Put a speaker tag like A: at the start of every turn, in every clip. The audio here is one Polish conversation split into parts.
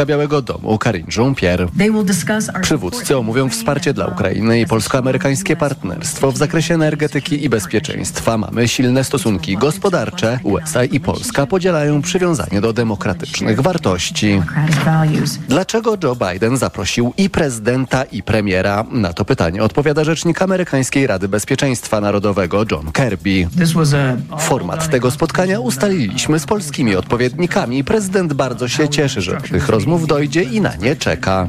A: rzeczniczka Białego Domu Karine Jean-Pierre. Przywódcy omówią wsparcie dla Ukrainy i polsko-amerykańskie partnerstwo w zakresie energetyki i bezpieczeństwa. Mamy silne stosunki gospodarcze. USA i Polska podzielają przywiązanie do demokratycznych wartości. Dlaczego Joe Biden zaprosił i prezydenta, i premiera? Na to pytanie odpowiada rzecznik amerykańskiej Rady Bezpieczeństwa Narodowego John Kirby. Format tego spotkania ustaliliśmy z polskimi odpowiednikami. Prezydent bardzo się cieszy, że tych rozmów dojdzie i na nie czeka.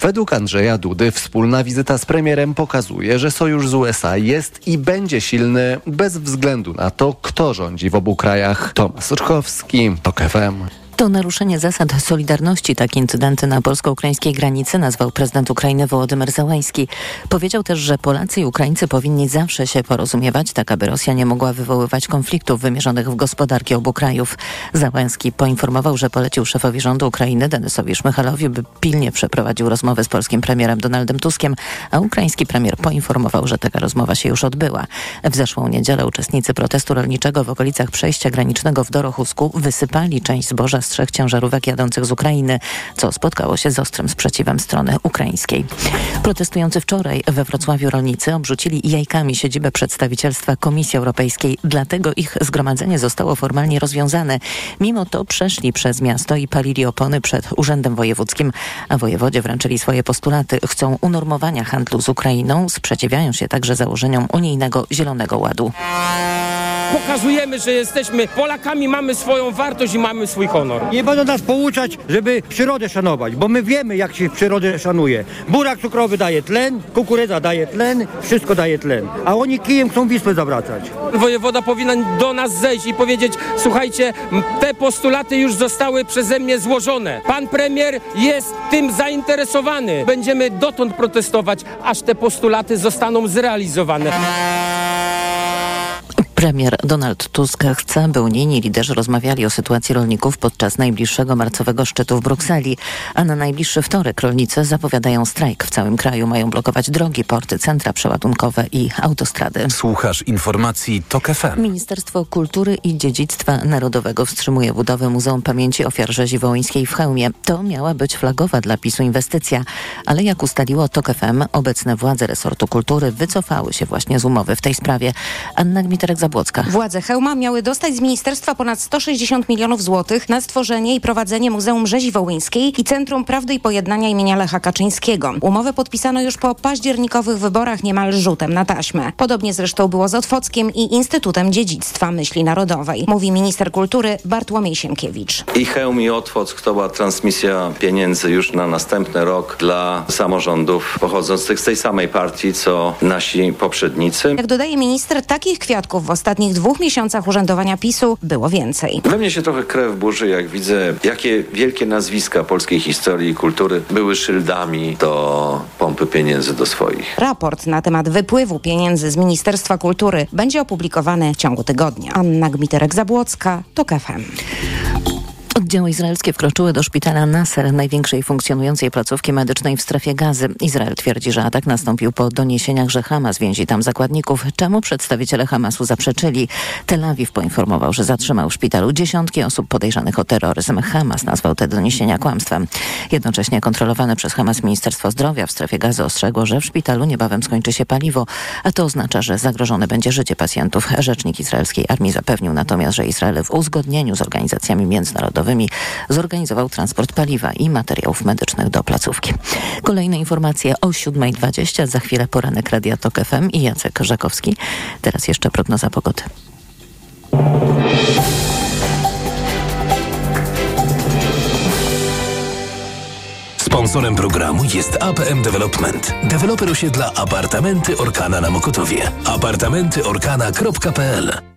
A: Według Andrzeja Dudy wspólna wizyta z premierem pokazuje, że sojusz z USA jest i będzie silny bez względu na to, kto rządzi w obu krajach. Tomasz Soczkowski, TOK FM.
B: To naruszenie zasad solidarności. Tak incydenty na polsko-ukraińskiej granicy nazwał prezydent Ukrainy Wołodymyr Załański. Powiedział też, że Polacy i Ukraińcy powinni zawsze się porozumiewać, tak aby Rosja nie mogła wywoływać konfliktów wymierzonych w gospodarki obu krajów. Załański poinformował, że polecił szefowi rządu Ukrainy Denisowi Szmychalowi, by pilnie przeprowadził rozmowę z polskim premierem Donaldem Tuskiem, a ukraiński premier poinformował, że taka rozmowa się już odbyła. W zeszłą niedzielę uczestnicy protestu rolniczego w okolicach przejścia granicznego w Dorochusku wysypali część zboża z trzech ciężarówek jadących z Ukrainy, co spotkało się z ostrym sprzeciwem strony ukraińskiej. Protestujący wczoraj we Wrocławiu rolnicy obrzucili jajkami siedzibę przedstawicielstwa Komisji Europejskiej, dlatego ich zgromadzenie zostało formalnie rozwiązane. Mimo to przeszli przez miasto i palili opony przed Urzędem Wojewódzkim, a wojewodzie wręczyli swoje postulaty. Chcą unormowania handlu z Ukrainą, sprzeciwiają się także założeniom unijnego Zielonego Ładu.
C: Pokazujemy, że jesteśmy Polakami, mamy swoją wartość i mamy swój honor.
D: Nie będą nas pouczać, żeby przyrodę szanować, bo my wiemy, jak się przyrodę szanuje. Burak cukrowy daje tlen, kukurydza daje tlen, wszystko daje tlen. A oni kijem chcą Wisłę zawracać.
C: Wojewoda powinien do nas zejść i powiedzieć, słuchajcie, te postulaty już zostały przeze mnie złożone. Pan premier jest tym zainteresowany. Będziemy dotąd protestować, aż te postulaty zostaną zrealizowane.
B: Premier Donald Tusk chce, by unijni liderzy rozmawiali o sytuacji rolników podczas najbliższego marcowego szczytu w Brukseli, a na najbliższy wtorek rolnicy zapowiadają strajk. W całym kraju mają blokować drogi, porty, centra przeładunkowe i autostrady.
E: Słuchasz informacji TOK FM.
B: Ministerstwo Kultury i Dziedzictwa Narodowego wstrzymuje budowę Muzeum Pamięci Ofiar Rzezi Wołyńskiej w Chełmie. To miała być flagowa dla PiSu inwestycja, ale jak ustaliło TOK FM, obecne władze resortu kultury wycofały się właśnie z umowy w tej sprawie. Anna Gmiterek Zabłocka.
F: Władze Chełma miały dostać z ministerstwa ponad 160 milionów złotych na stworzenie i prowadzenie Muzeum Rzezi Wołyńskiej i Centrum Prawdy i Pojednania imienia Lecha Kaczyńskiego. Umowę podpisano już po październikowych wyborach niemal rzutem na taśmę. Podobnie zresztą było z Otwockiem i Instytutem Dziedzictwa Myśli Narodowej, mówi minister kultury Bartłomiej Sienkiewicz.
G: I Chełm i Otwock to była transmisja pieniędzy już na następny rok dla samorządów pochodzących z tej samej partii, co nasi poprzednicy.
F: Jak dodaje minister, takich kwiatków w ostatnich dwóch miesiącach urzędowania PiSu było więcej.
G: We mnie się trochę krew burzy, jak widzę, jakie wielkie nazwiska polskiej historii i kultury były szyldami do pompy pieniędzy do swoich.
F: Raport na temat wypływu pieniędzy z Ministerstwa Kultury będzie opublikowany w ciągu tygodnia. Anna Gmiterek-Zabłocka, TOK FM.
B: Oddziały izraelskie wkroczyły do szpitala Nasser, największej funkcjonującej placówki medycznej w strefie gazy. Izrael twierdzi, że atak nastąpił po doniesieniach, że Hamas więzi tam zakładników, czemu przedstawiciele Hamasu zaprzeczyli. Tel Awiw poinformował, że zatrzymał w szpitalu dziesiątki osób podejrzanych o terroryzm. Hamas nazwał te doniesienia kłamstwem. Jednocześnie kontrolowane przez Hamas Ministerstwo Zdrowia w strefie gazy ostrzegło, że w szpitalu niebawem skończy się paliwo, a to oznacza, że zagrożone będzie życie pacjentów. Rzecznik izraelskiej armii zapewnił natomiast, że Izrael w uzgodnieniu z organizacjami międzynarodowymi zorganizował transport paliwa i materiałów medycznych do placówki. Kolejne informacje o 7.20. Za chwilę poranek Radia Tok FM i Jacek Żakowski. Teraz jeszcze prognoza pogody.
E: Sponsorem programu jest APM Development. Deweloper osiedla apartamenty Orkana na Mokotowie. apartamentyorkana.pl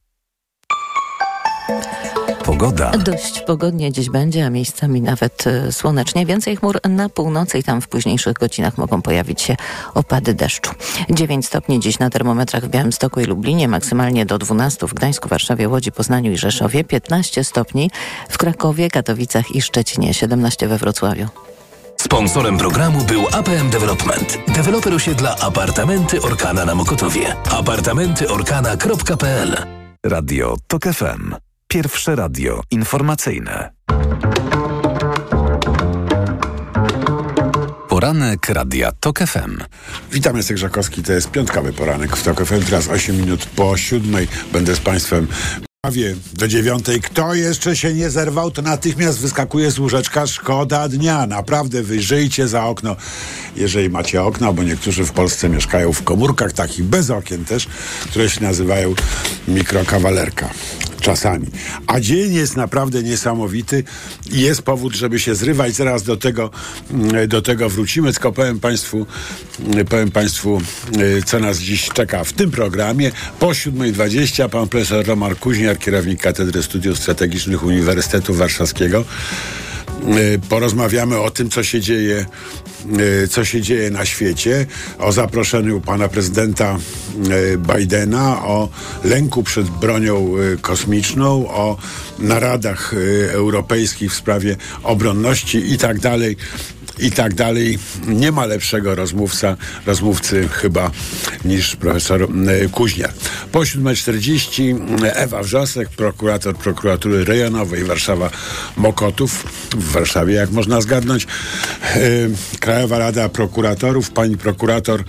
E: Pogoda.
B: Dość pogodnie dziś będzie, a miejscami nawet y, słonecznie. Więcej chmur na północy i tam w późniejszych godzinach mogą pojawić się opady deszczu. 9 stopni dziś na termometrach w Białymstoku i Lublinie, maksymalnie do 12 w Gdańsku, Warszawie, Łodzi, Poznaniu i Rzeszowie, 15 stopni w Krakowie, Katowicach i Szczecinie, 17 we Wrocławiu.
E: Sponsorem programu był APM Development. Deweloper osiedla apartamenty Orkana na Mokotowie. apartamentyorkana.pl Radio TOK FM. Pierwsze radio informacyjne. Poranek Radia TOK FM.
H: Witam, jestem Grzakowski, to jest piątkowy poranek w TOK FM. Teraz 8 minut po siódmej będę z Państwem do dziewiątej. Kto jeszcze się nie zerwał, to natychmiast wyskakuje z łóżeczka. Szkoda dnia. Naprawdę wyjrzyjcie za okno, jeżeli macie okno, bo niektórzy w Polsce mieszkają w komórkach takich bez okien też, które się nazywają mikrokawalerka czasami. A dzień jest naprawdę niesamowity i jest powód, żeby się zrywać. Zaraz do tego, mm, do tego wrócimy, tylko powiem Państwu, mm, powiem Państwu, y, co nas dziś czeka w tym programie. Po 7.20 pan profesor Roman Kuźniar, kierownik Katedry Studiów Strategicznych Uniwersytetu Warszawskiego, porozmawiamy o tym, co się dzieje Y, co się dzieje na świecie, o zaproszeniu pana prezydenta y, Bidena, o lęku przed bronią kosmiczną, o naradach europejskich w sprawie obronności i tak dalej i tak dalej. Nie ma lepszego rozmówca, rozmówcy chyba niż profesor e, Kuźniar. Po 7.40 Ewa Wrzosek, prokurator prokuratury rejonowej Warszawa Mokotów, w Warszawie jak można zgadnąć, e, Krajowa Rada Prokuratorów, pani prokurator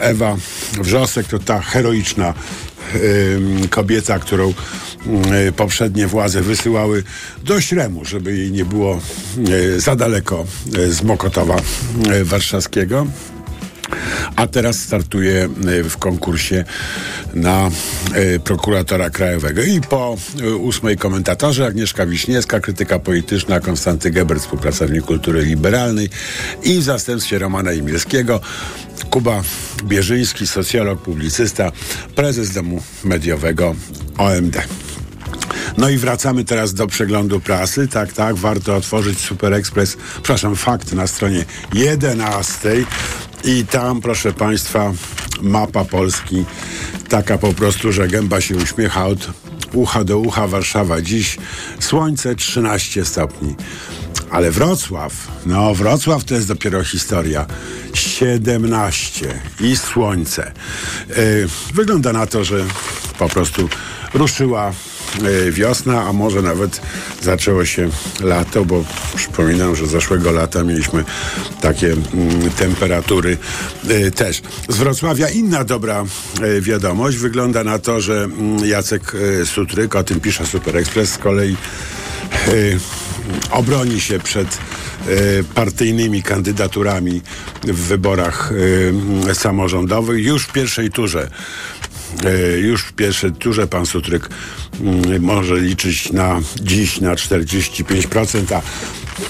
H: Ewa Wrzosek to ta heroiczna kobieta, którą Y, poprzednie władze wysyłały do Śremu, żeby jej nie było y, za daleko y, z Mokotowa warszawskiego a teraz startuje w konkursie na prokuratora krajowego. I po ósmej komentatorze Agnieszka Wiśniewska, krytyka polityczna, Konstanty Gebert, współpracownik kultury liberalnej i w zastępstwie Romana Imilskiego Kuba Bierzyński, socjolog, publicysta, prezes domu mediowego OMD. No i wracamy teraz do przeglądu prasy. Tak, tak, warto otworzyć Super Express, przepraszam, fakt na stronie 11. I tam, proszę Państwa, mapa Polski, taka po prostu, że gęba się uśmiecha od ucha do ucha Warszawa. Dziś słońce 13 stopni. Ale Wrocław, no Wrocław to jest dopiero historia. 17 i słońce. Yy, wygląda na to, że po prostu ruszyła wiosna, a może nawet zaczęło się lato, bo przypominam, że zeszłego lata mieliśmy takie mm, temperatury e, też. Z Wrocławia inna dobra e, wiadomość. Wygląda na to, że mm, Jacek Sutryk, o tym pisze Super Express, z kolei obroni się przed partyjnymi kandydaturami w wyborach samorządowych już w pierwszej turze E, już w pierwszej turze pan Sutryk mm, może liczyć na dziś na 45%, a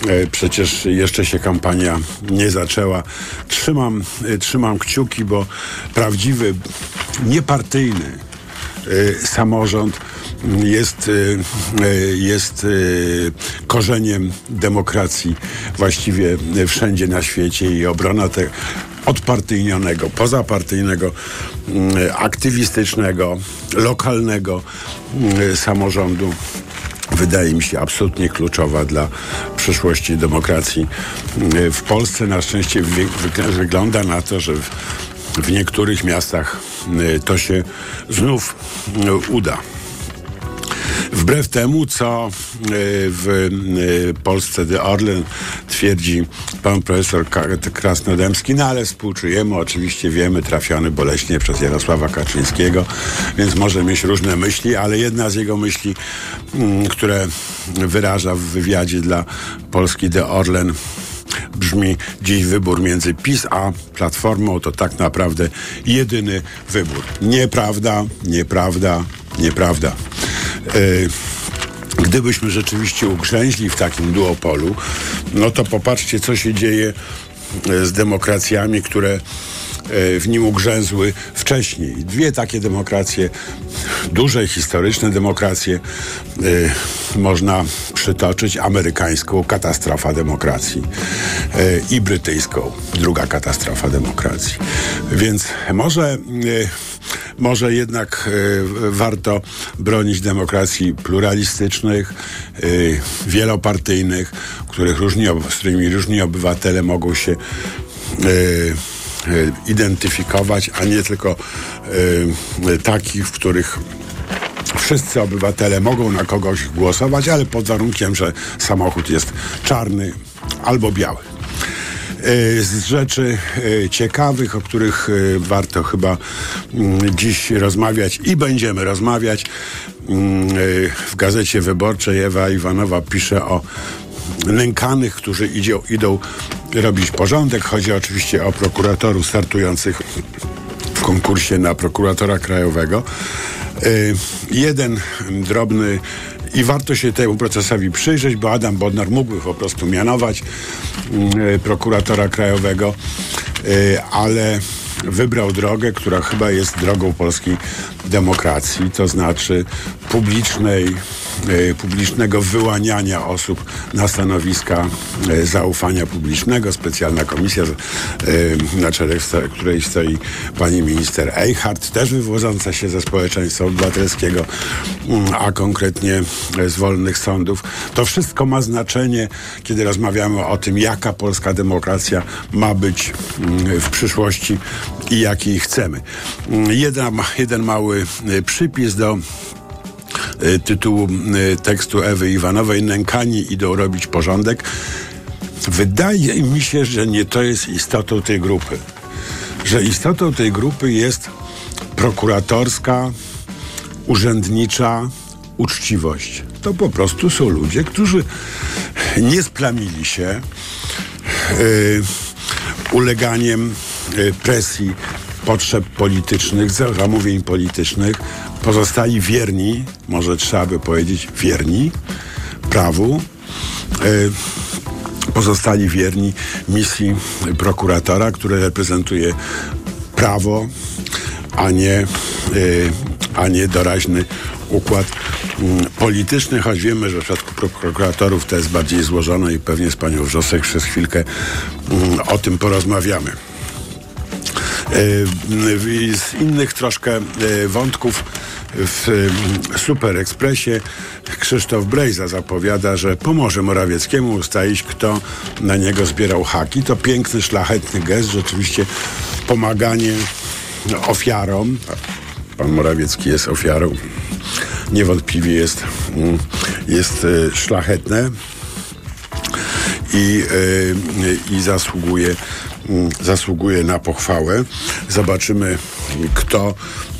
H: e, przecież jeszcze się kampania nie zaczęła. Trzymam, e, trzymam kciuki, bo prawdziwy, niepartyjny samorząd jest, jest korzeniem demokracji właściwie wszędzie na świecie i obrona te, odpartyjnionego, pozapartyjnego, mm, aktywistycznego, lokalnego mm, samorządu wydaje mi się absolutnie kluczowa dla przyszłości demokracji mm, w Polsce. Na szczęście wygląda na to, że w, w niektórych miastach to się znów uda. Wbrew temu, co e, w e, Polsce The Orlen twierdzi pan profesor Krasnodębski, no ale współczujemy, oczywiście wiemy, trafiony boleśnie przez Jarosława Kaczyńskiego, więc może mieć różne myśli, ale jedna z jego myśli, mm, które wyraża w wywiadzie dla Polski The Orlen, brzmi dziś wybór między PiS a Platformą to tak naprawdę jedyny wybór. Nieprawda, nieprawda, nieprawda. E, gdybyśmy rzeczywiście ugrzęźli w takim duopolu, no to popatrzcie, co się dzieje e, z demokracjami, które w nim ugrzęzły wcześniej. Dwie takie demokracje, duże historyczne demokracje, można przytoczyć amerykańską katastrofa demokracji i brytyjską druga katastrofa demokracji. Więc może może jednak e, warto bronić demokracji pluralistycznych, e, wielopartyjnych, których różni, z którymi różni obywatele mogą się e, identyfikować, a nie tylko takich, w których wszyscy obywatele mogą na kogoś głosować, ale pod warunkiem, że samochód jest czarny albo biały. z rzeczy ciekawych, o których warto chyba mm, dziś rozmawiać i będziemy rozmawiać. Mm, w gazecie wyborczej Ewa Iwanowa pisze o nękanych, którzy idzie, idą robić porządek. Chodzi oczywiście o prokuratorów startujących w konkursie na prokuratora krajowego. Y, jeden drobny i warto się temu procesowi przyjrzeć, bo Adam Bodnar mógłby po prostu mianować y, prokuratora krajowego, y, ale wybrał drogę, która chyba jest drogą polskiej demokracji, to znaczy publicznej publicznego wyłaniania osób na stanowiska e, zaufania publicznego. Specjalna komisja, e, na czele której stoi pani minister Eichhardt, też wywodząca się ze społeczeństwa obywatelskiego, mm, a konkretnie z wolnych sądów. To wszystko ma znaczenie, kiedy rozmawiamy o tym, jaka polska demokracja ma być mm, w przyszłości i jakiej chcemy. Mm, jeden, jeden mały przypis do tytułu y, tekstu Ewy Iwanowej Nękani idą robić porządek. Wydaje mi się, że nie to jest istotą tej grupy. Że istotą tej grupy jest prokuratorska, urzędnicza uczciwość. To po prostu są ludzie, którzy nie splamili się yy, uleganiem yy, presji potrzeb politycznych, zamówień politycznych, pozostali wierni, może trzeba by powiedzieć wierni prawu, e, pozostali wierni misji prokuratora, który reprezentuje prawo, a nie, e, a nie doraźny układ mm, polityczny, choć wiemy, że w przypadku prokuratorów to jest bardziej złożone i pewnie z panią Wrzosek przez chwilkę mm, o tym porozmawiamy. E, z innych troszkę wątków w Super Expressie Krzysztof Brejza zapowiada, że pomoże Morawieckiemu ustalić, kto na niego zbierał haki. To piękny, szlachetny gest, rzeczywiście pomaganie ofiarom. Pan Morawiecki jest ofiarą. Niewątpliwie jest, mm, jest e, szlachetne i, e, i zasługuje, zasługuje na pochwałę. Zobaczymy, kto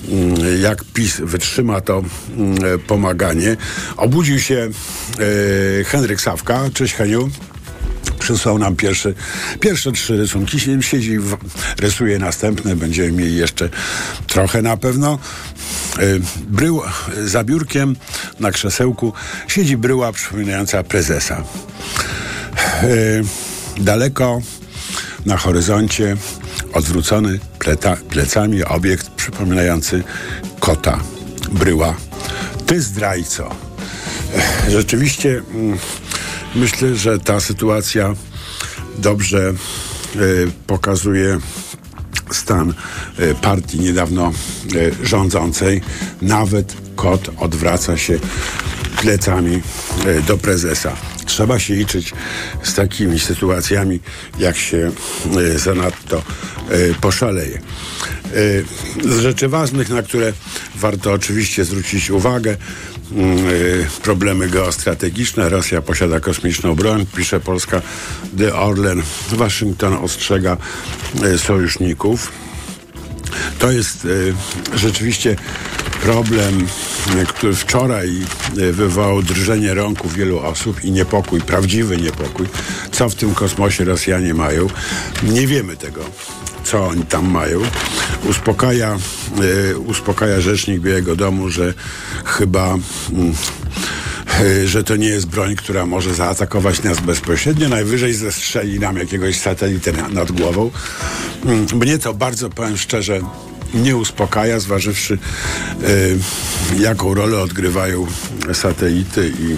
H: Mm, jak PiS wytrzyma to mm, pomaganie. Obudził się e, Henryk Sawka. Cześć Heniu przysłał nam pierwsze, pierwsze trzy rysunki. Siedzi, w, rysuje następne, będziemy mieli jeszcze trochę na pewno. E, brył, za biurkiem na krzesełku siedzi bryła przypominająca prezesa. E, daleko na horyzoncie odwrócony pleta, plecami obiekt przypominający kota, bryła. Ty zdrajco. Rzeczywiście mm, myślę, że ta sytuacja dobrze y, pokazuje stan y, partii niedawno y, rządzącej. Nawet kot odwraca się plecami do prezesa. Trzeba się liczyć z takimi sytuacjami, jak się zanadto poszaleje. Y, z rzeczy ważnych, na które warto oczywiście zwrócić uwagę, y, problemy geostrategiczne. Rosja posiada kosmiczną broń, pisze Polska. The Orlen. Waszyngton ostrzega sojuszników. To jest rzeczywiście problem, który wczoraj wywołał drżenie rąk u wielu osób i niepokój, prawdziwy niepokój. Co w tym kosmosie Rosjanie mają? Nie wiemy tego co oni tam mają. Uspokaja, uspokaja rzecznik Białego Domu, że chyba y, że to nie jest broń, która może zaatakować nas bezpośrednio. Najwyżej zestrzeli nam jakiegoś satelitę nad głową. Y, mnie to bardzo, powiem szczerze, nie uspokaja, zważywszy y, jaką rolę odgrywają satelity i y,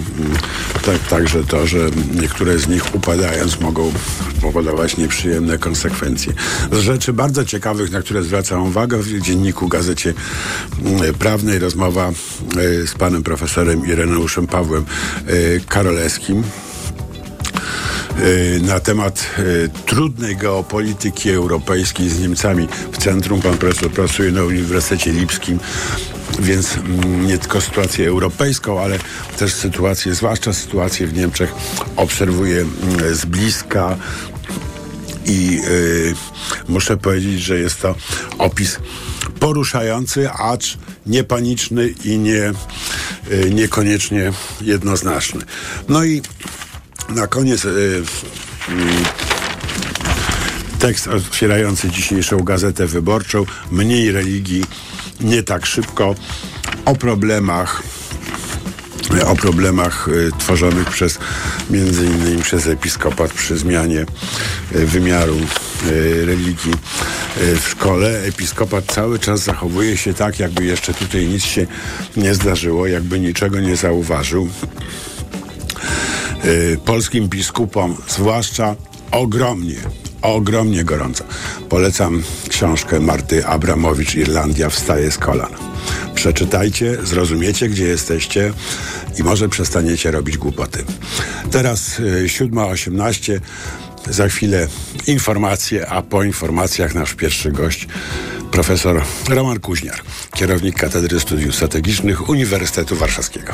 H: tak, także to, że niektóre z nich upadając mogą powodować nieprzyjemne konsekwencje. Z rzeczy bardzo ciekawych, na które zwracam uwagę w dzienniku Gazecie y, Prawnej rozmowa z panem profesorem Ireneuszem Pawłem Y, na temat y, trudnej geopolityki europejskiej z Niemcami w centrum. Pan profesor pracuje na Uniwersytecie Lipskim więc mm, nie tylko sytuację europejską, ale też sytuację, zwłaszcza sytuację w Niemczech obserwuję mm, z bliska I yy, muszę powiedzieć, że jest to opis poruszający, acz niepaniczny i nie, niekoniecznie jednoznaczny. No i na koniec yy, tekst otwierający dzisiejszą gazetę wyborczą. Mniej religii, nie tak szybko. O problemach o problemach y, tworzonych przez między innymi przez episkopat przy zmianie y, wymiaru religii w szkole. Episkopat cały czas zachowuje się tak, jakby jeszcze tutaj nic się nie zdarzyło, jakby niczego nie zauważył. Y, polskim biskupom zwłaszcza ogromnie ogromnie gorąco. Polecam książkę Marty Abramowicz Irlandia wstaje z kolan. Przeczytajcie, zrozumiecie, gdzie jesteście i może przestaniecie robić głupoty. Teraz y, 7.18. Za chwilę informacje, a po informacjach nasz pierwszy gość, profesor Roman Kuźniar, kierownik Katedry Studiów Strategicznych Uniwersytetu Warszawskiego.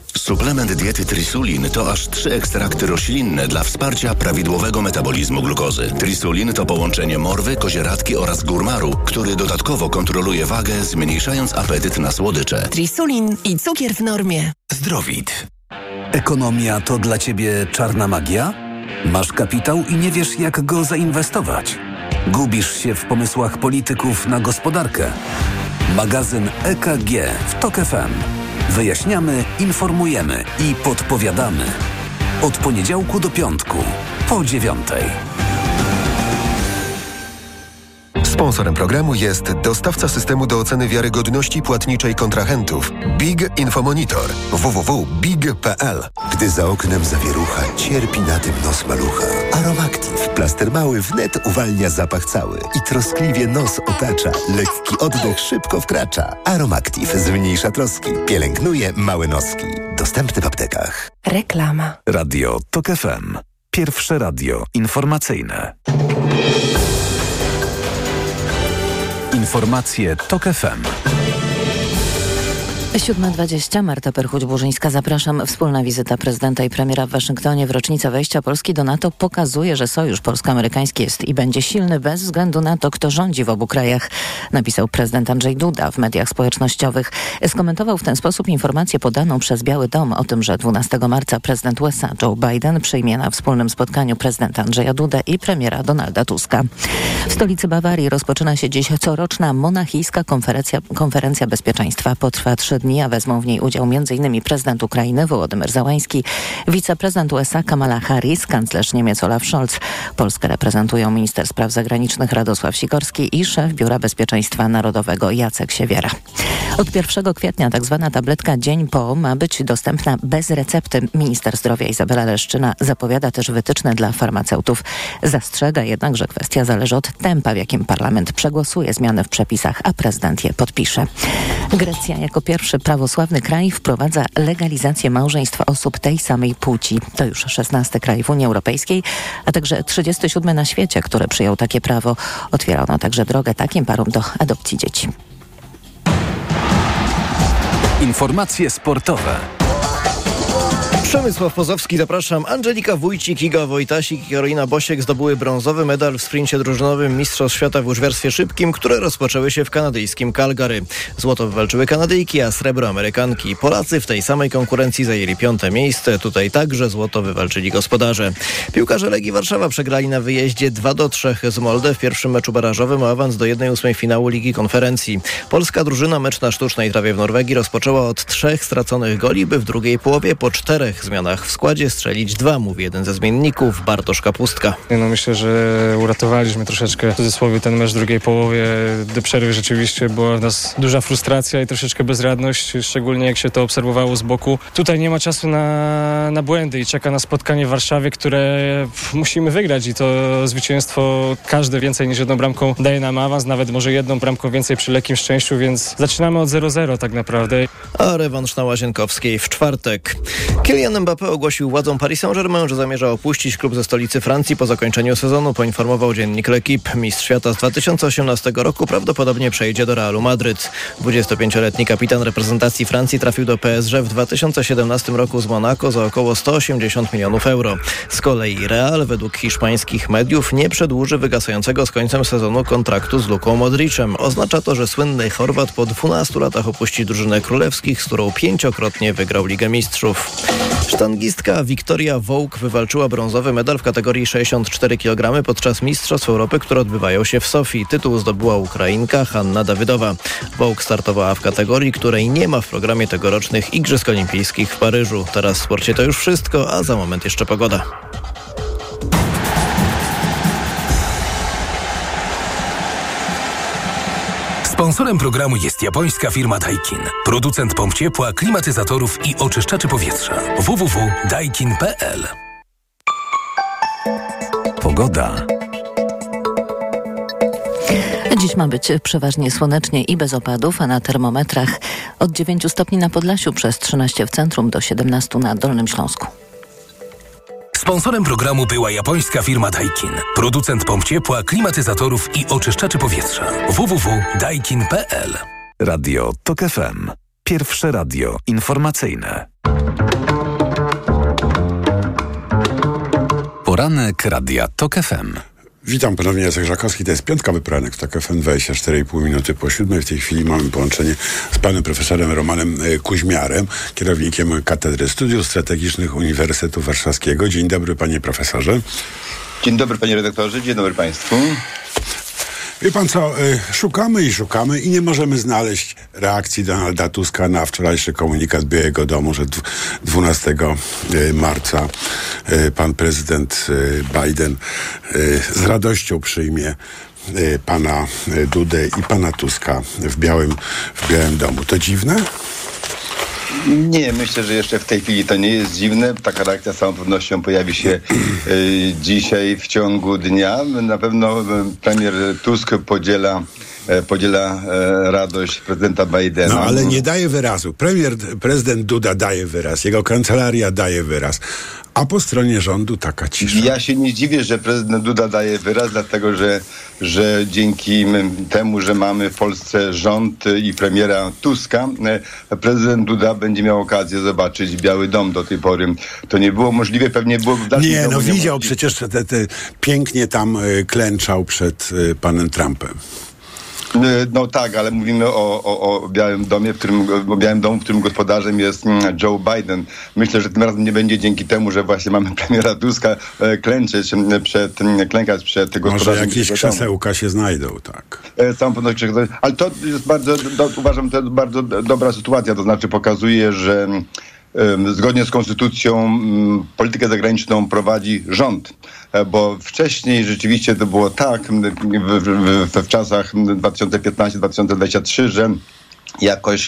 I: Suplement diety Trisulin to aż trzy ekstrakty roślinne dla wsparcia prawidłowego metabolizmu glukozy. Trisulin to połączenie morwy, kozieradki oraz górmaru, który dodatkowo kontroluje wagę, zmniejszając apetyt na słodycze.
J: Trisulin i cukier w normie.
E: Zdrowit. Ekonomia to dla Ciebie czarna magia? Masz kapitał i nie wiesz, jak go zainwestować? Gubisz się w pomysłach polityków na gospodarkę? Magazyn EKG w TOK FM. Wyjaśniamy, informujemy i podpowiadamy. Od poniedziałku do piątku, po dziewiątej.
K: Sponsorem programu jest dostawca systemu do oceny wiarygodności płatniczej kontrahentów Big Infomonitor www.big.pl
L: Gdy za oknem zawierucha, cierpi na tym nos malucha. Aromactive, plaster mały wnet uwalnia zapach cały i troskliwie nos otacza. Lekki oddech szybko wkracza. Aromactive zmniejsza troski, pielęgnuje małe noski. Dostępny w aptekach.
J: Reklama.
E: Radio TOK FM. Pierwsze radio informacyjne. Informacje TOK FM.
B: 7.20. Marta Perchuć-Burzyńska. Zapraszam. Wspólna wizyta prezydenta i premiera w Waszyngtonie w rocznicę wejścia Polski do NATO pokazuje, że sojusz polsko-amerykański jest i będzie silny bez względu na to, kto rządzi w obu krajach, napisał prezydent Andrzej Duda w mediach społecznościowych. Skomentował w ten sposób informację podaną przez Biały Dom o tym, że 12 marca prezydent USA Joe Biden przyjmie na wspólnym spotkaniu prezydenta Andrzeja Dudę i premiera Donalda Tuska. W stolicy Bawarii rozpoczyna się dziś coroczna monachijska konferencja, konferencja bezpieczeństwa. Potrwa trzy dni, a wezmą w niej udział m.in. prezydent Ukrainy Wołodymyr Załański, wiceprezydent USA Kamala Harris, kanclerz Niemiec Olaf Scholz. Polskę reprezentują minister spraw zagranicznych Radosław Sikorski i szef Biura Bezpieczeństwa Narodowego Jacek Siewiera. Od 1 kwietnia tzw. Tak tabletka Dzień Po ma być dostępna bez recepty. Minister zdrowia Izabela Leszczyna zapowiada też wytyczne dla farmaceutów. Zastrzega jednak, że kwestia zależy od tempa, w jakim parlament przegłosuje zmiany w przepisach, a prezydent je podpisze. Grecja jako pierwszy prawosławny kraj wprowadza legalizację małżeństw osób tej samej płci. To już 16 kraj w Unii Europejskiej, a także 37 na świecie, które przyjął takie prawo. Otwiera ono także drogę takim parom do adopcji dzieci.
E: Informacje sportowe.
M: Przemysław Pozowski, zapraszam. Angelika Wójcik, Iga Wojtasik i Karolina Bosiek zdobyły brązowy medal w sprincie drużynowym Mistrzostw Świata w łyżwiarstwie szybkim, które rozpoczęły się w kanadyjskim Calgary. Złoto wywalczyły Kanadyjki, a srebro Amerykanki. Polacy w tej samej konkurencji zajęli piąte miejsce. Tutaj także złoto wywalczyli gospodarze. Piłkarze Legii Warszawa przegrali na wyjeździe 2 do 3 z Molde w pierwszym meczu barażowym o awans do 1-8 finału Ligi Konferencji. Polska drużyna mecz na sztucznej trawie w Norwegii rozpoczęła od trzech straconych goli, by w drugiej połowie po czterech tych zmianach w składzie strzelić dwa, mówi jeden ze zmienników, Bartosz Kapustka.
N: No myślę, że uratowaliśmy troszeczkę w cudzysłowie ten mecz w drugiej połowie. Do przerwy rzeczywiście była w nas duża frustracja i troszeczkę bezradność, szczególnie jak się to obserwowało z boku. Tutaj nie ma czasu na, na błędy i czeka na spotkanie w Warszawie, które musimy wygrać i to zwycięstwo każde więcej niż jedną bramką daje nam awans, nawet może jedną bramką więcej przy lekkim szczęściu, więc zaczynamy od 0-0 tak naprawdę.
M: A rewanż na Łazienkowskiej w czwartek. Kylian Mbappé ogłosił władzom Paris Saint-Germain, że zamierza opuścić klub ze stolicy Francji po zakończeniu sezonu, poinformował dziennik L'Equipe. Mistrz świata z 2018 roku prawdopodobnie przejdzie do Realu Madryt. 25-letni kapitan reprezentacji Francji trafił do PSG w 2017 roku z Monaco za około 180 milionów euro. Z kolei Real według hiszpańskich mediów nie przedłuży wygasającego z końcem sezonu kontraktu z Luką Modricem. Oznacza to, że słynny Chorwat po 12 latach opuści drużynę królewskich, z którą pięciokrotnie wygrał Ligę Mistrzów. Sztangistka Wiktoria Wołk wywalczyła brązowy medal w kategorii 64 kg podczas Mistrzostw Europy, które odbywają się w Sofii. Tytuł zdobyła Ukrainka Hanna Dawydowa. Wołk startowała w kategorii, której nie ma w programie tegorocznych Igrzysk Olimpijskich w Paryżu. Teraz w sporcie to już wszystko, a za moment jeszcze pogoda.
O: Sponsorem programu jest japońska firma Daikin. Producent pomp ciepła, klimatyzatorów i oczyszczaczy powietrza. www.daikin.pl
E: Pogoda.
B: Dziś ma być przeważnie słonecznie i bez opadów, a na termometrach od 9 stopni na Podlasiu przez 13 w centrum do 17 na Dolnym Śląsku.
O: Sponsorem programu była japońska firma Daikin. Producent pomp ciepła, klimatyzatorów i oczyszczaczy powietrza. www.daikin.pl
E: Radio TOK FM. Pierwsze radio informacyjne. Poranek Radia TOK FM.
H: Witam ponownie, Jacek Żakowski. To jest piątkowy poranek w TOK FM, 24,5 minuty po siódmej. W tej chwili mamy połączenie z panem profesorem Romanem e, Kuźmiarem, kierownikiem Katedry Studiów Strategicznych Uniwersytetu Warszawskiego. Dzień dobry, panie profesorze.
P: Dzień dobry, panie redaktorze. Dzień dobry państwu.
H: Wie pan co, y, szukamy i szukamy i nie możemy znaleźć reakcji Donalda Tuska na wczorajszy komunikat Białego Domu, że 12 y, marca y, pan prezydent Biden z radością przyjmie pana Dudę i pana Tuska w Białym, w Białym Domu. To dziwne?
P: Nie, myślę, że jeszcze w tej chwili to nie jest dziwne. Taka reakcja z całą pewnością pojawi się y, dzisiaj w ciągu dnia. Na pewno premier Tusk podziela e, podziela e, radość prezydenta Bidena.
H: No ale nie daje wyrazu. Premier, prezydent Duda daje wyraz, jego kancelaria daje wyraz. A po stronie rządu taka cisza.
P: Ja się nie dziwię, że prezydent Duda daje wyraz, dlatego że, że dzięki temu, że mamy w Polsce rząd i premiera Tuska, e, prezydent Duda będzie miał okazję zobaczyć Biały Dom do tej pory. To nie było możliwe, pewnie było w dalszym
H: Nie, no widział przecież, te, te, pięknie tam e, klęczał przed e, panem Trumpem.
P: No tak, ale mówimy o, o, o Białym Domie, w którym, o Białym Domu, w którym gospodarzem jest mm, Joe Biden. Myślę, że tym razem nie będzie dzięki temu, że właśnie mamy premiera Tuska e, klęczeć przed, klękać przed gospodarzem.
H: Może jakieś krzesełka się znajdą, tak.
P: E, z całą pewnością, ale to jest bardzo, do, uważam, to jest bardzo dobra sytuacja, to znaczy pokazuje, że zgodnie z konstytucją politykę zagraniczną prowadzi rząd, e, bo wcześniej rzeczywiście to było tak w, w, w, czasach 2015-2023, że jakoś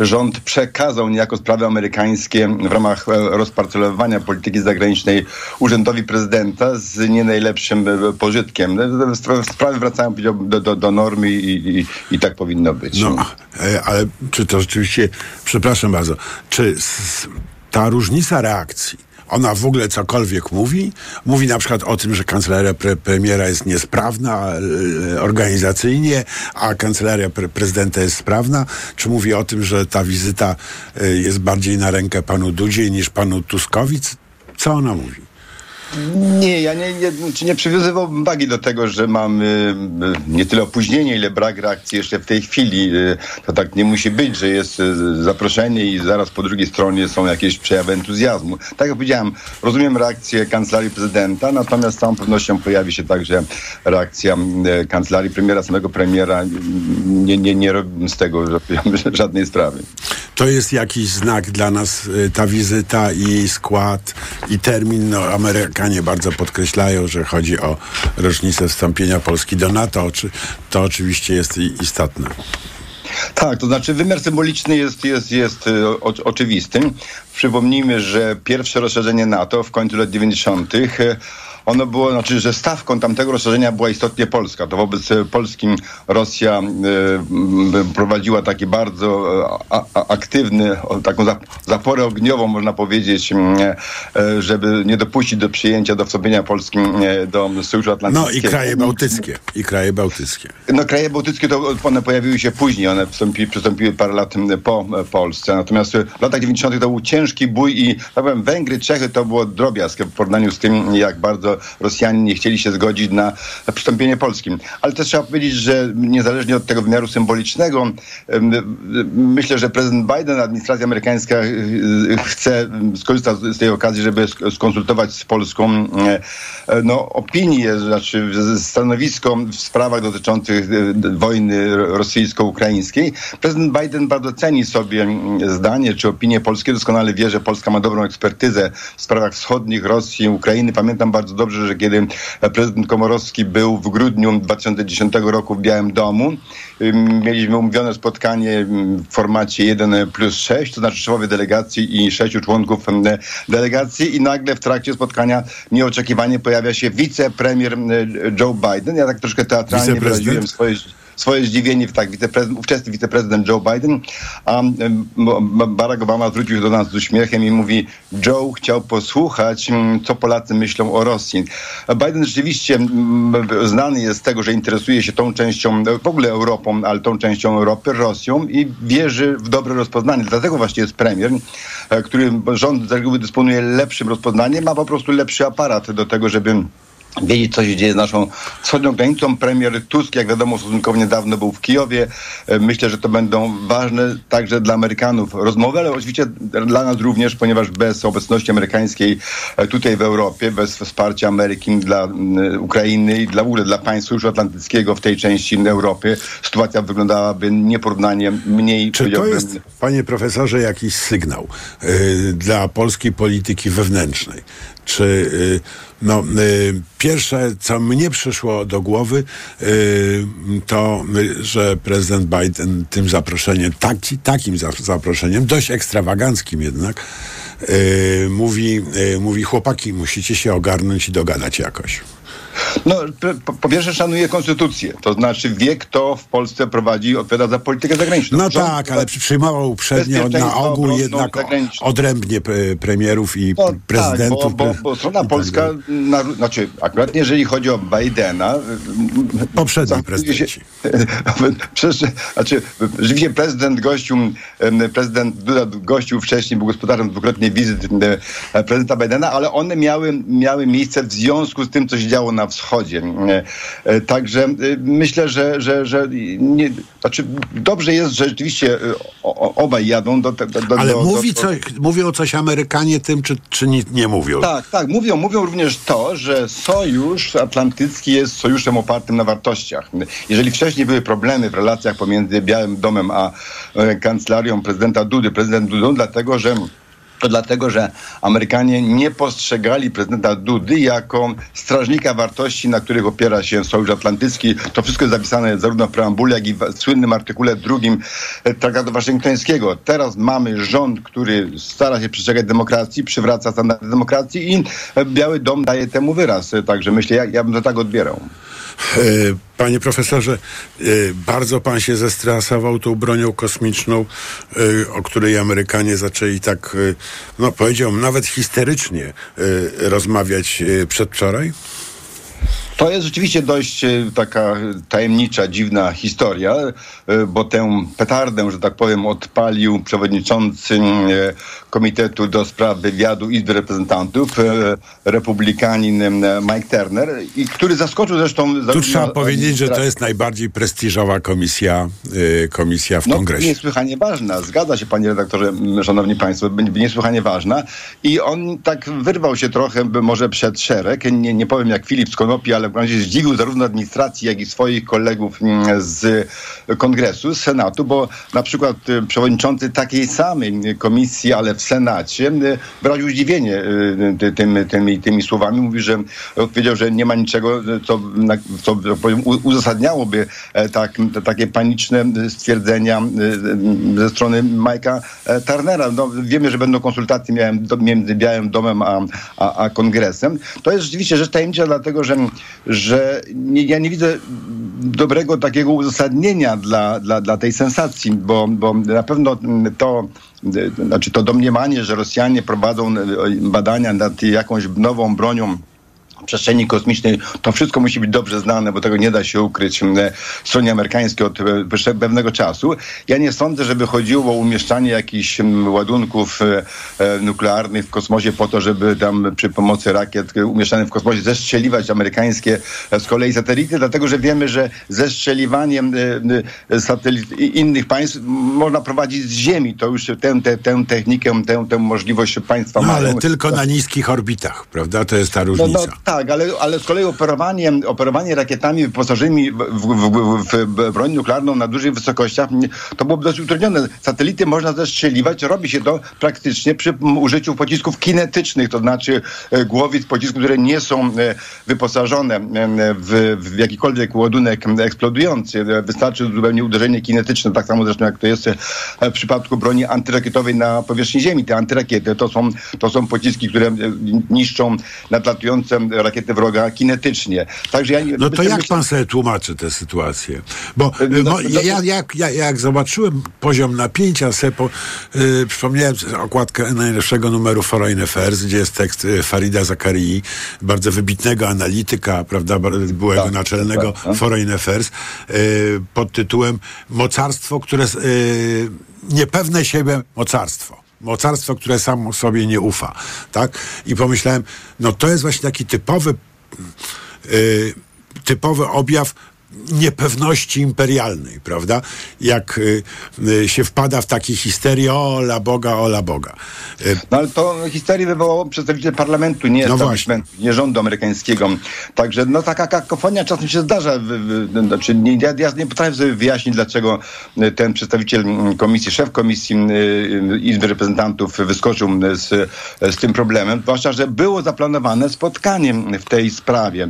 P: rząd przekazał niejako sprawy amerykańskie w ramach e, rozparcelowania polityki zagranicznej urzędowi prezydenta z nie najlepszym e, pożytkiem. Sprawy wracają do, do, do normy i, i, i, tak powinno być.
H: No, e, ale czy to rzeczywiście, przepraszam bardzo, czy ta różnica reakcji ona w ogóle cokolwiek mówi. Mówi na przykład o tym, że kancelaria pre premiera jest niesprawna e, organizacyjnie, a kancelaria pre prezydenta jest sprawna. Czy mówi o tym, że ta wizyta e, jest bardziej na rękę panu Dudzie niż panu Tuskowi? Co ona mówi?
P: Nie, ja nie, nie, nie przywiązywałbym wagi do tego, że mamy e, nie tyle opóźnienie, ile brak reakcji jeszcze w tej chwili. E, to tak nie musi być, że jest e, zaproszenie i zaraz po drugiej stronie są jakieś przejawy entuzjazmu. Tak jak powiedziałem, rozumiem reakcję kancelarii prezydenta, natomiast z całą pewnością pojawi się także reakcja kancelarii premiera, samego premiera. Nie, nie, nie robię z tego żadnej sprawy.
H: To jest jakiś znak dla nas, y, ta wizyta i jej skład i termin. No, Amerykanie bardzo podkreślają, że chodzi o rocznicę wstąpienia Polski do NATO. To oczywiście jest istotne.
P: Tak, to znaczy wymiar symboliczny jest, jest, jest y, o, oczywisty. Przypomnijmy, że pierwsze rozszerzenie NATO w końcu lat 90 ono było, znaczy, że stawką tamtego rozszerzenia była istotnie Polska. To wobec e, Polski Rosja y, prowadziła taki bardzo a, a, aktywny, taką zaporę ogniową, można powiedzieć, y, żeby nie dopuścić do przyjęcia, do wstąpienia Polski do Sojuszu Atlantyckiego.
H: No i kraje bałtyckie. I kraje bałtyckie.
P: No kraje bałtyckie to one pojawiły się później, one wstąpi, przystąpiły parę lat po Polsce. Natomiast w latach 90. to był ciężki bój i tak powiem, Węgry, Czechy to było drobiazg w porównaniu z tym, jak bardzo Rosjanie nie chcieli się zgodzić na przystąpienie Polskim. Ale też trzeba powiedzieć, że niezależnie od tego wymiaru symbolicznego, myślę, że prezydent Biden, administracja amerykańska y, chce skorzystać z tej okazji, żeby skonsultować z Polską e, no, opinię, znaczy stanowisko w sprawach dotyczących y, wojny rosyjsko-ukraińskiej. Prezydent Biden bardzo ceni sobie zdanie czy opinię polskie. Doskonale wie, że Polska ma dobrą ekspertyzę w sprawach wschodnich Rosji, Ukrainy. Pamiętam bardzo dobrze, że kiedy prezydent Komorowski był w grudniu 2010 roku w Białym Domu, mieliśmy umówione spotkanie w formacie 1 plus 6, to znaczy szefowie delegacji i sześciu członków delegacji i nagle w trakcie spotkania nieoczekiwanie pojawia się wicepremier Joe Biden. Ja tak troszkę teatralnie wyraziłem swoje swoje zdziwienie, tak, wiceprezydent, ówczesny wiceprezydent Joe Biden, a Barack Obama zwrócił się do nas z uśmiechem i mówi, Joe chciał posłuchać, co Polacy myślą o Rosji. Biden rzeczywiście znany jest z tego, że interesuje się tą częścią, w ogóle Europą, ale tą częścią Europy, Rosją i wierzy w dobre rozpoznanie. Dlatego właśnie jest premier, e, który rząd z reguły dysponuje lepszym rozpoznaniem, ma po prostu lepszy aparat do tego, żeby wiedzieć, co się dzieje z naszą wschodnią granicą. Premier Tusk, jak wiadomo, stosunkowo niedawno był w Kijowie. E, myślę, że to będą ważne także dla Amerykanów rozmowy, ale oczywiście dla nas również, ponieważ bez obecności amerykańskiej e, tutaj w Europie, bez wsparcia Ameryki dla Ukrainy i dla w ogóle dla państw Sojuszu Atlantyckiego w tej części Europy, sytuacja wyglądałaby nieporównanie mniej...
H: Czy to jest, panie profesorze, jakiś sygnał yy, dla polskiej polityki wewnętrznej? Czy y, no, y, pierwsze, co mnie przyszło do głowy, y, to, że prezydent Biden tym zaproszeniem, taki, takim zaproszeniem, dość ekstrawaganckim jednak, mówi, mówi chłopaki, musicie się ogarnąć i dogadać jakoś.
P: No, po, po pierwsze szanuje konstytucję, to znaczy wie, kto w Polsce prowadzi, odpowiada za politykę zagraniczną.
H: No Rząd tak, ale przyjmował uprzednio na ogół jednak odrębnie premierów i no, prezydentów. Tak,
P: bo, bo, bo strona tak polska, na, znaczy akurat jeżeli chodzi o Bidena...
H: Poprzedni prezydenci.
P: Przecież, znaczy, rzeczywiście prezydent gościł, prezydent Duda gościł wcześniej, był gospodarzem dwukrotnie wizyt prezydenta Bidena, ale one miały, miały miejsce w związku z tym, co się działo na wschodzie. E, e, także e, myślę, że, że, że nie, znaczy dobrze jest, że rzeczywiście obaj jadą do... do
H: Ale
P: do,
H: mówi do, coś, mówią coś Amerykanie tym, czy, czy nie, nie mówią?
P: Tak, tak, mówią, mówią również to, że sojusz atlantycki jest sojuszem opartym na wartościach. Jeżeli wcześniej były problemy w relacjach pomiędzy Białym Domem a kancelarią prezydenta Dudy, prezydent Dudą, dlatego, że to dlatego, że Amerykanie nie postrzegali prezydenta Dudy jako strażnika wartości, na których opiera się Sojusz Atlantycki. To wszystko jest zapisane zarówno w preambule, jak i w słynnym artykule drugim Traktatu Waszyngtońskiego. Teraz mamy rząd, który stara się przestrzegać demokracji, przywraca standardy demokracji i Biały Dom daje temu wyraz. Także myślę, ja, ja bym to tak odbierał.
H: E, panie profesorze, e, bardzo pan się zestresował tą bronią kosmiczną, e, o której Amerykanie zaczęli tak, no powiedziałbym, nawet histerycznie rozmawiać przedwczoraj?
P: To jest rzeczywiście dość e, taka tajemnicza, dziwna historia, e, bo tę petardę, że tak powiem, odpalił przewodniczący e, Komitetu do Spraw Wywiadu Izby Reprezentantów, republikanin Mike Turner, i który zaskoczył zresztą...
H: Tu trzeba powiedzieć, że to jest najbardziej prestiżowa komisja, komisja w
P: no,
H: Kongresie.
P: Niesłychanie ważna. Zgadza się, panie redaktorze, szanowni państwo, niesłychanie ważna. I on tak wyrwał się trochę może przed szereg, nie, nie powiem jak Filip z Konopi, ale ale w razie zdziwił zarówno administracji, jak i swoich kolegów mm, z Kongresu, z Senatu, bo na przykład przewodniczący takiej samej komisji, ale w Senacie, wyraził zdziwienie tymi, tymi, tymi słowami. Mówi, że powiedział, że nie ma niczego, co, co uzasadniałoby tak, takie paniczne stwierdzenia ze strony Mike'a Turnera. No, wiemy, że będą konsultacje między Białym Domem a, a, a Kongresem. To jest rzeczywiście rzecz tajemnicza, dlatego że, że nie, ja nie widzę dobrego takiego uzasadnienia dla, dla, dla tej sensacji, bo, bo na pewno to znaczy to domniemanie, że Rosjanie prowadzą badania nad jakąś nową bronią przestrzeni kosmicznej, to wszystko musi być dobrze znane, bo tego nie da się ukryć stronie amerykańskiej od pewnego czasu. Ja nie sądzę, żeby chodziło o umieszczanie jakichś ładunków e, e, nuklearnych w kosmosie po to, żeby tam przy pomocy rakiet umieszczanych w kosmosie zestrzeliwać amerykańskie e, z kolei satelity, dlatego że wiemy, że zestrzeliwaniem satelit innych państw można prowadzić z Ziemi. To już tę, tę, tę technikę, tę, tę możliwość państwa
H: no,
P: mają.
H: ale tylko na niskich orbitach, prawda? To jest ta różnica. No, no,
P: tak, ale, ale z kolei operowanie, operowanie rakietami wyposażonymi w, w, w, w, broń nuklearną na dużych wysokościach to byłoby dosyć utrudnione. Satelity można zestrzeliwać, robi się to praktycznie przy użyciu pocisków kinetycznych, to znaczy e, głowic pocisków, które nie są e, wyposażone w, w jakikolwiek ładunek eksplodujący. Wystarczy zupełnie uderzenie kinetyczne, tak samo zresztą jak to jest e, w przypadku broni antyrakietowej na powierzchni Ziemi. Te antyrakiety to są, to są pociski, które niszczą nadlatujące rakiety wroga kinetycznie.
H: Także ja, no to jak pan sobie tłumaczy tę sytuację? Bo no, no, ja, ja, jak, ja, jak zobaczyłem poziom napięcia, sobie po, yy, przypomniałem okładkę najlepszego numeru Foreign Affairs, gdzie jest tekst y, Farida Zakarii, bardzo wybitnego analityka, prawda, byłego tak, naczelnego tak, tak. Foreign Affairs, yy, pod tytułem Mocarstwo, które yy, niepewne siebie mocarstwo mocarstwo, które samo sobie nie ufa, tak? I pomyślałem, no to jest właśnie taki typowy, yy, typowy objaw niepewności imperialnej, prawda? Jak y, y, się wpada w takie histerie, o la Boga, o la Boga.
P: Y, no ale to histerię wywołało przedstawiciel parlamentu, nie no nie rządu amerykańskiego. Także no taka kakofonia czasem się zdarza. W, znaczy, nie, ja, ja nie potrafię sobie wyjaśnić, dlaczego ten przedstawiciel mm, komisji, szef komisji y, Izby Reprezentantów wyskoczył z, z tym problemem, zwłaszcza, że było zaplanowane spotkanie w tej sprawie.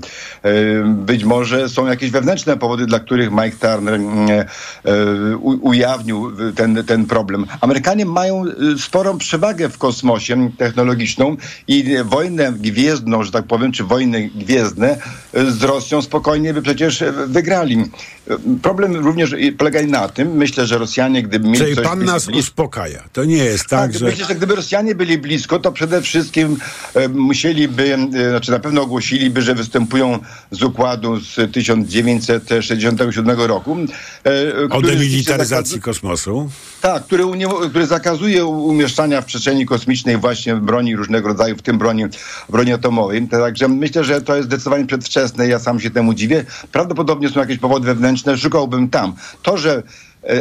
P: Być może są jakieś wewnętrzne powody, dla których Mike Turner mm, e, e, ujawnił ten, ten problem. Amerykanie mają e, sporą przewagę w kosmosie technologiczną i wojnę gwiezdną, że tak powiem, czy wojny gwiezdne z Rosją spokojnie by przecież wygrali. Problem również polega na tym, myślę, że Rosjanie, gdyby mieli
H: Czyli coś... pan nas blisko, uspokaja. To nie jest tak, tak że...
P: Myślę, że gdyby Rosjanie byli blisko, to przede wszystkim e, musieliby, e, znaczy na pewno ogłosiliby, że występują z układu z 1967 roku.
H: E, o demilitaryzacji kosmosu.
P: Tak, który, który zakazuje umieszczania w przestrzeni kosmicznej właśnie broni różnego rodzaju, w tym broni, broni atomowej. Także myślę, że to jest zdecydowanie przedwczesne. Ja sam się temu dziwię. Prawdopodobnie są jakieś powody wewnętrzne, szukałbym tam. To, że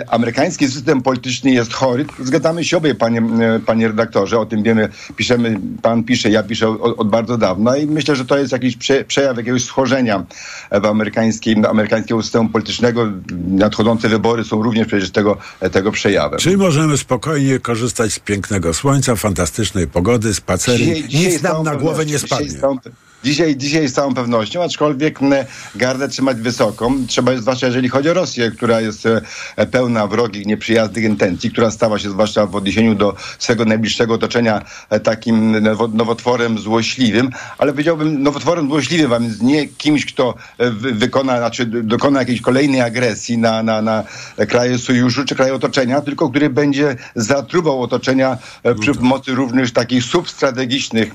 P: amerykański system polityczny jest chory. Zgadzamy się obie, panie, e, panie redaktorze, o tym wiemy, piszemy, pan pisze, ja piszę od, od bardzo dawna i myślę, że to jest jakiś prze, przejaw jakiegoś schorzenia w amerykańskim, amerykańskiego systemu politycznego. Nadchodzące wybory są również przecież tego, tego przejawem.
H: Czyli możemy spokojnie korzystać z pięknego słońca, fantastycznej pogody, spacery. Dzisiaj, dzisiaj Nic nam na głowę nie spadnie.
P: Dzisiaj, dzisiaj z całą pewnością, aczkolwiek gardę trzymać wysoką. Trzeba, zwłaszcza jeżeli chodzi o Rosję, która jest e, pełna wrogich, nieprzyjaznych intencji, która stała się zwłaszcza w odniesieniu do swego najbliższego otoczenia e, takim nowotworem złośliwym, ale powiedziałbym nowotworem złośliwym, a więc nie kimś, kto e, wykona, znaczy dokona jakiejś kolejnej agresji na, na, na kraje sojuszu czy kraje otoczenia, tylko który będzie zatruwał otoczenia przy pomocy różnych takich substrategicznych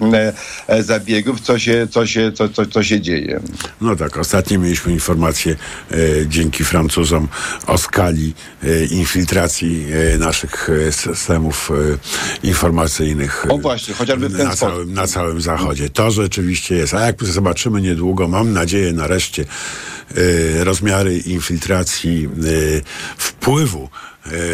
P: zabiegów, co się, co co się, co, co, co się dzieje.
H: No tak, ostatnio mieliśmy informację e, dzięki Francuzom o skali e, infiltracji e, naszych e, systemów e, informacyjnych.
P: O właśnie, chociażby
H: na całym, na całym zachodzie. To rzeczywiście jest. A jak zobaczymy niedługo, mam nadzieję nareszcie rozmiary infiltracji wpływu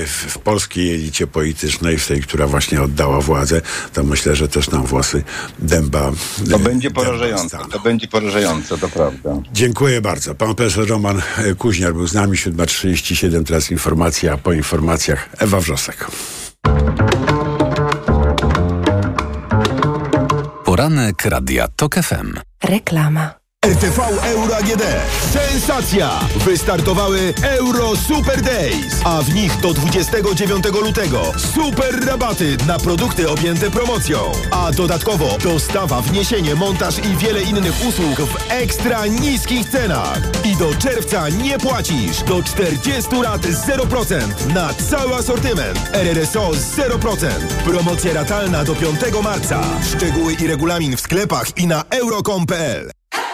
H: w, w polskiej elicie politycznej, w tej, która właśnie oddała władzę, to myślę, że też nam włosy dęba.
P: To będzie porażające, to będzie porażające, to prawda.
H: Dziękuję bardzo. Pan profesor Roman Kuźniar był z nami, 7.37, teraz informacja, po informacjach Ewa Wrzosek.
O: Poranek Radia TOK FM.
J: Reklama.
Q: RTV Euro AGD. Sensacja! Wystartowały Euro Super Days, a w nich do 29 lutego super rabaty na produkty objęte promocją. A dodatkowo dostawa, wniesienie, montaż i wiele innych usług w ekstra niskich cenach. I do czerwca nie płacisz do 40 lat 0% na cały asortyment. RRSO 0%. Promocja ratalna do 5 marca. Szczegóły i regulamin w sklepach i na euro.com.pl.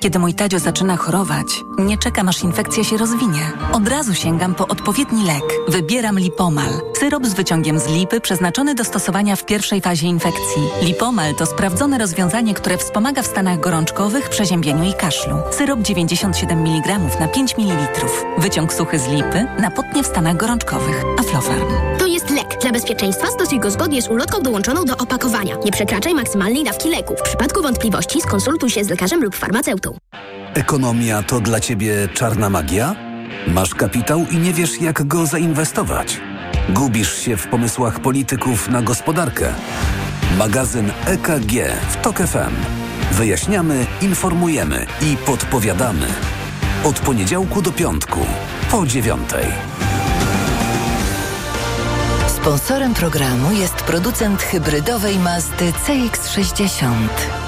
B: Kiedy mój Tadzio zaczyna chorować, nie czekam aż infekcja się rozwinie. Od razu sięgam po odpowiedni lek. Wybieram Lipomal. Syrop z wyciągiem z lipy przeznaczony do stosowania w pierwszej fazie infekcji. Lipomal to sprawdzone rozwiązanie, które wspomaga w stanach gorączkowych, przeziębieniu i kaszlu. Syrop 97 mg na 5 ml. Wyciąg suchy z lipy na potnie w stanach gorączkowych. Aflofarm.
R: To jest lek. Dla bezpieczeństwa stosuj go zgodnie z ulotką dołączoną do opakowania. Nie przekraczaj maksymalnej dawki leku. W przypadku wątpliwości skonsultuj się z lekarzem lub farmaceutą.
E: Ekonomia to dla Ciebie czarna magia? Masz kapitał i nie wiesz, jak go zainwestować? Gubisz się w pomysłach polityków na gospodarkę? Magazyn EKG w TOK FM. Wyjaśniamy, informujemy i podpowiadamy. Od poniedziałku do piątku, po dziewiątej.
S: Sponsorem programu jest producent hybrydowej Mazdy CX-60.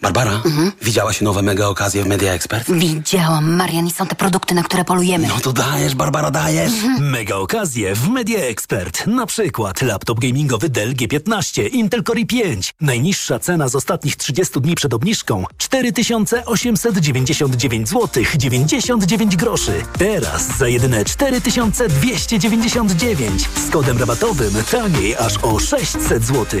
T: Barbara, mhm. widziałaś nowe mega okazje w Media Expert?
U: Widziałam, Marian, i są te produkty, na które polujemy.
T: No to dajesz, Barbara, dajesz. Mhm.
V: Mega okazje w Media Expert. Na przykład laptop gamingowy Dell G15, Intel Core i5. Najniższa cena z ostatnich 30 dni przed obniżką 4899 zł 99 groszy. Teraz za jedyne 4299 z kodem rabatowym taniej aż o 600 zł.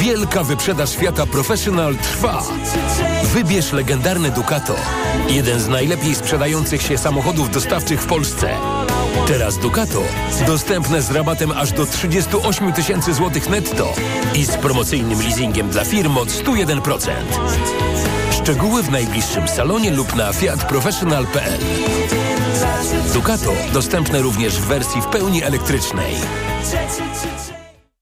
O: Wielka wyprzedaż świata Professional trwa. Wybierz legendarny Ducato. Jeden z najlepiej sprzedających się samochodów dostawczych w Polsce. Teraz Ducato dostępne z rabatem aż do 38 tysięcy złotych netto i z promocyjnym leasingiem dla firm od 101%. Szczegóły w najbliższym salonie lub na fiatprofessional.pl Ducato dostępne również w wersji w pełni elektrycznej.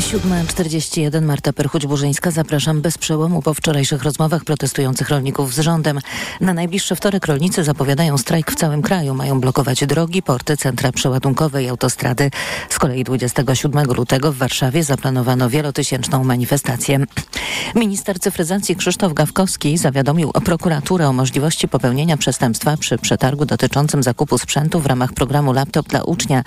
B: 7.41 Marta Perchuć-Burzyńska. Zapraszam bez przełomu po wczorajszych rozmowach protestujących rolników z rządem. Na najbliższy wtorek rolnicy zapowiadają strajk w całym kraju. Mają blokować drogi, porty, centra przeładunkowe i autostrady. Z kolei 27 lutego w Warszawie zaplanowano wielotysięczną manifestację. Minister cyfryzacji Krzysztof Gawkowski zawiadomił prokuraturę o możliwości popełnienia przestępstwa przy przetargu dotyczącym zakupu sprzętu w ramach programu Laptop dla ucznia.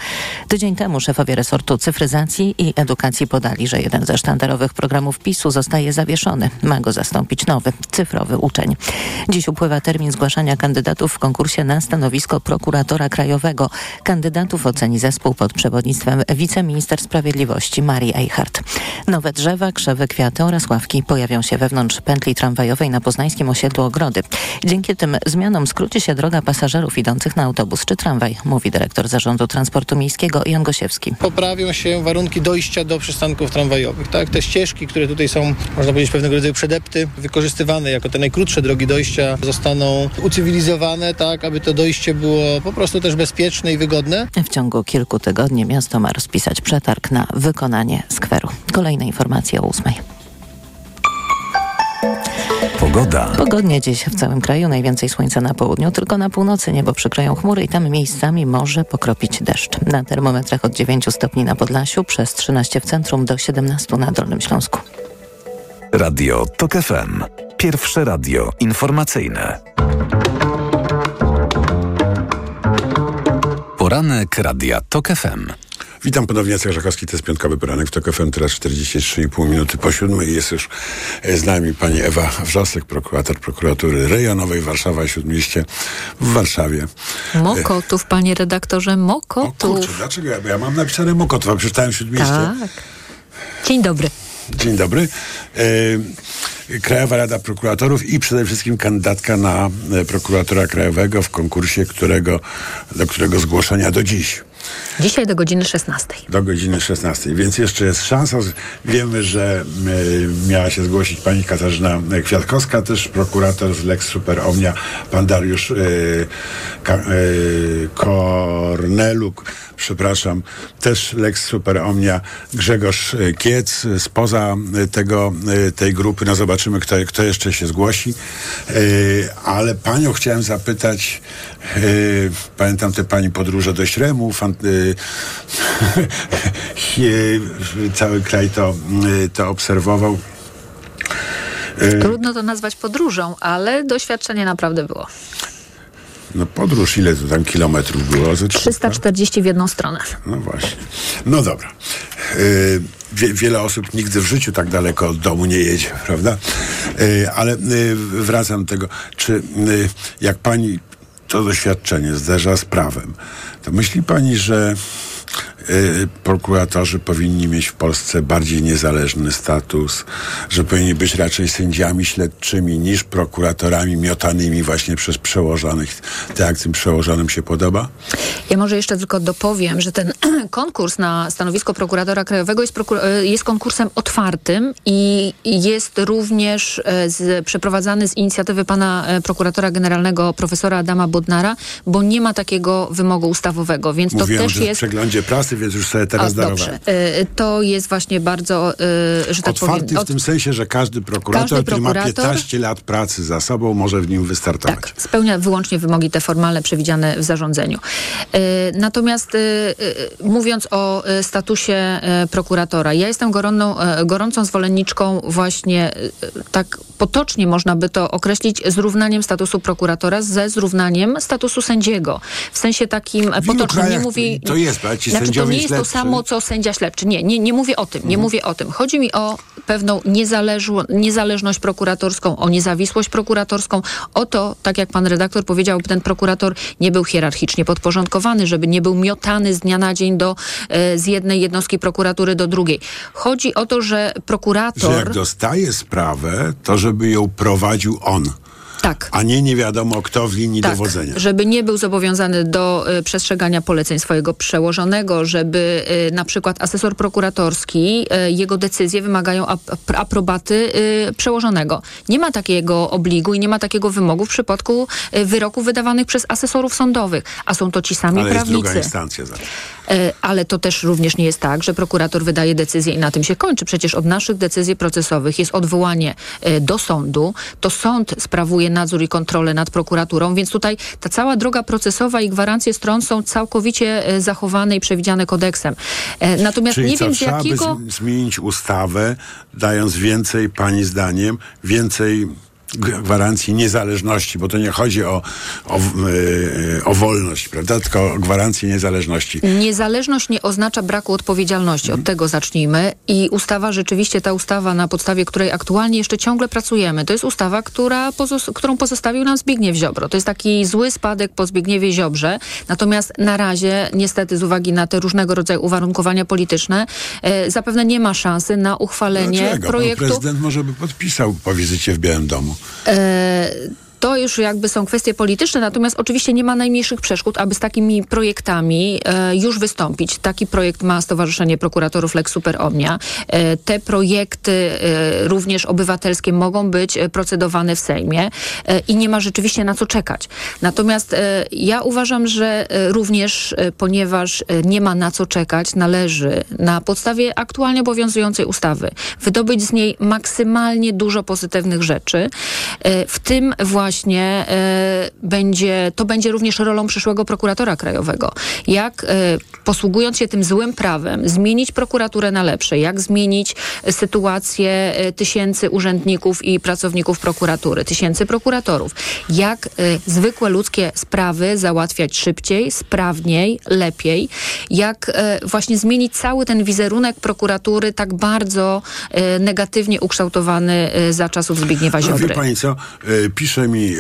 B: Tydzień temu szefowie resortu cyfryzacji i edukacji podali, że jeden ze sztandarowych programów PiSu zostaje zawieszony. Ma go zastąpić nowy, cyfrowy uczeń. Dziś upływa termin zgłaszania kandydatów w konkursie na stanowisko prokuratora krajowego. Kandydatów oceni zespół pod przewodnictwem wiceminister sprawiedliwości Marii Eichhardt. Nowe drzewa, krzewy, kwiaty oraz ławki pojawią się wewnątrz pętli tramwajowej na poznańskim osiedlu Ogrody. Dzięki tym zmianom skróci się droga pasażerów idących na autobus czy tramwaj, mówi dyrektor Zarządu Transportu Miejskiego Jan Gosiewski.
W: Poprawią się warunki dojścia do przystanków tramwajowych. Tak? Te ścieżki, które tutaj są, można powiedzieć, pewnego rodzaju przedepty, wykorzystywane jako te najkrótsze drogi dojścia, zostaną ucywilizowane, tak, aby to dojście było po prostu też bezpieczne i wygodne.
B: W ciągu kilku tygodni miasto ma rozpisać przetarg na wykonanie skweru. Kolejne informacje o ósmej.
E: Pogoda.
B: Pogodnie dziś w całym kraju, najwięcej słońca na południu, tylko na północy niebo przykryją chmury i tam miejscami może pokropić deszcz. Na termometrach od 9 stopni na Podlasiu, przez 13 w centrum do 17 na Dolnym Śląsku.
E: Radio TOK FM. Pierwsze radio informacyjne. Poranek Radia TOK FM.
H: Witam ponownie, Jacek Żakowski, to jest piątkowy poranek w TOK FM, teraz 43,5 minuty po siódmej. Jest już z nami pani Ewa Wrzosek, prokurator prokuratury rejonowej Warszawa Śródmieście w Warszawie.
X: Mokotów, panie redaktorze, Mokotów.
H: O kurczę, dlaczego ja? Ja mam napisane Mokotów, a przeczytałem Śródmieście.
X: Tak. Dzień dobry.
H: Dzień dobry. E, Krajowa Rada Prokuratorów i przede wszystkim kandydatka na e, prokuratora krajowego w konkursie, którego, do którego zgłoszenia do dziś.
X: Dzisiaj do godziny 16.
H: Do godziny 16, więc jeszcze jest szansa. Wiemy, że y, miała się zgłosić pani Katarzyna Kwiatkowska, też prokurator z Lex Super Omnia, pan Dariusz ka, y, Korneluk, przepraszam, też Lex Super Omnia, Grzegorz Kiec. Spoza tego, tej grupy, no zobaczymy, kto, kto jeszcze się zgłosi. Ale panią chciałem zapytać, pamiętam te pani podróże do Śremu, fan, cały kraj to, to obserwował.
X: Trudno to nazwać podróżą, ale doświadczenie naprawdę było.
H: No podróż, ile to tam kilometrów było?
X: 340 w jedną stronę.
H: No właśnie. No dobra. Yy, wie, wiele osób nigdy w życiu tak daleko od domu nie jedzie, prawda? Yy, ale yy, wracam do tego, czy jak pani to doświadczenie zderza z prawem, to myśli pani, że prokuratorzy powinni mieć w Polsce bardziej niezależny status, że powinni być raczej sędziami śledczymi niż prokuratorami miotanymi właśnie przez przełożonych, tak jak tym przełożonym się podoba?
X: Ja może jeszcze tylko dopowiem, że ten konkurs na stanowisko prokuratora krajowego jest, prokur jest konkursem otwartym i jest również z, przeprowadzany z inicjatywy pana prokuratora generalnego profesora Adama Bodnara, bo nie ma takiego wymogu ustawowego, więc
H: Mówiłem,
X: to też
H: że
X: jest...
H: w przeglądzie prasy, więc już sobie teraz darowałem.
X: dobrze. Y, To jest właśnie bardzo, y, że tak
H: Otwarty
X: powiem...
H: w tym sensie, że każdy prokurator,
X: Każdy
H: który ma
X: prokurator-
H: 15 lat pracy za sobą, może w nim wystartować.
X: Tak, spełnia wyłącznie wymogi te formalne przewidziane w zarządzeniu. E, Natomiast mówiąc o statusie prokuratora, ja jestem gorącą, gorącą zwolenniczką właśnie tak potocznie można by to określić zrównaniem statusu prokuratora ze zrównaniem statusu sędziego. W sensie takim potocznym. Nie mówi,
H: to jest, ale ci
X: znaczy,
H: sędziowie
X: nie jest to
H: śledczy-
X: samo, co sędzia śledczy. Nie, nie, nie mówię o tym. Nie
H: Mhm.
X: mówię o tym. Chodzi mi o pewną niezależło, niezależność prokuratorską, o niezawisłość prokuratorską, o to, tak jak pan redaktor powiedział, by ten prokurator nie był hierarchicznie podporządkowany, żeby nie był miotany z dnia na dzień do, e, z jednej jednostki prokuratury do drugiej. Chodzi o to, że
H: Że
X: prokurator...
H: jak dostaje sprawę, to żeby ją prowadził on.
X: Tak.
H: A nie nie wiadomo kto w linii
X: Tak,
H: dowodzenia.
X: żeby nie był zobowiązany do y, przestrzegania poleceń swojego przełożonego, żeby y, na przykład asesor prokuratorski, y, jego decyzje wymagają ap aprobaty y, przełożonego. Nie ma takiego obligu i nie ma takiego wymogu w przypadku y, wyroków wydawanych przez asesorów sądowych, a są to ci sami
H: Ale jest
X: prawnicy.
H: druga instancja.
X: E, ale to też również nie jest tak, że prokurator wydaje decyzję i na tym się kończy. Przecież od naszych decyzji procesowych jest odwołanie e, do sądu. To sąd sprawuje nadzór i kontrolę nad prokuraturą, więc tutaj ta cała droga procesowa i gwarancje stron są całkowicie e, zachowane i przewidziane kodeksem. E, Natomiast
H: Czyli
X: nie
H: co,
X: wiem z jakiego...
H: by zmienić ustawę, dając więcej, pani zdaniem, więcej gwarancji niezależności, bo to nie chodzi o, o, w- yy, o wolność, prawda, tylko o gwarancję niezależności.
X: Niezależność nie oznacza braku odpowiedzialności. Od tego zacznijmy. I ustawa, rzeczywiście ta ustawa, na podstawie której aktualnie jeszcze ciągle pracujemy, to jest ustawa, która pozos- którą pozostawił nam Zbigniew Ziobro. To jest taki zły spadek po Zbigniewie Ziobrze. Natomiast na razie, niestety z uwagi na te różnego rodzaju uwarunkowania polityczne, e, zapewne nie ma szansy na uchwalenie
H: Dlaczego? Pan
X: projektu.
H: prezydent może by podpisał po wizycie w Białym Domu.
X: E, to już jakby są kwestie polityczne, natomiast oczywiście nie ma najmniejszych przeszkód, aby z takimi projektami e, już wystąpić. Taki projekt ma Stowarzyszenie Prokuratorów Lex Super Omnia. E, te projekty e, również obywatelskie mogą być e, procedowane w Sejmie e, i nie ma rzeczywiście na co czekać. Natomiast e, ja uważam, że również, ponieważ nie ma na co czekać, należy na podstawie aktualnie obowiązującej ustawy wydobyć z niej maksymalnie dużo pozytywnych rzeczy, w tym właśnie e, będzie, to będzie również rolą przyszłego prokuratora krajowego. Jak e, posługując się tym złym prawem, zmienić prokuraturę na lepsze, jak zmienić e, sytuację tysięcy urzędników i pracowników prokuratury, tysięcy prokuratorów, jak zwykłe ludzkie sprawy załatwiać szybciej, sprawniej, lepiej, jak właśnie zmienić cały ten wizerunek prokuratury tak bardzo negatywnie ukształtowany za czasów Zbigniewa
H: No,
X: Ziobry.
H: wie pani co, e, pisze mi e,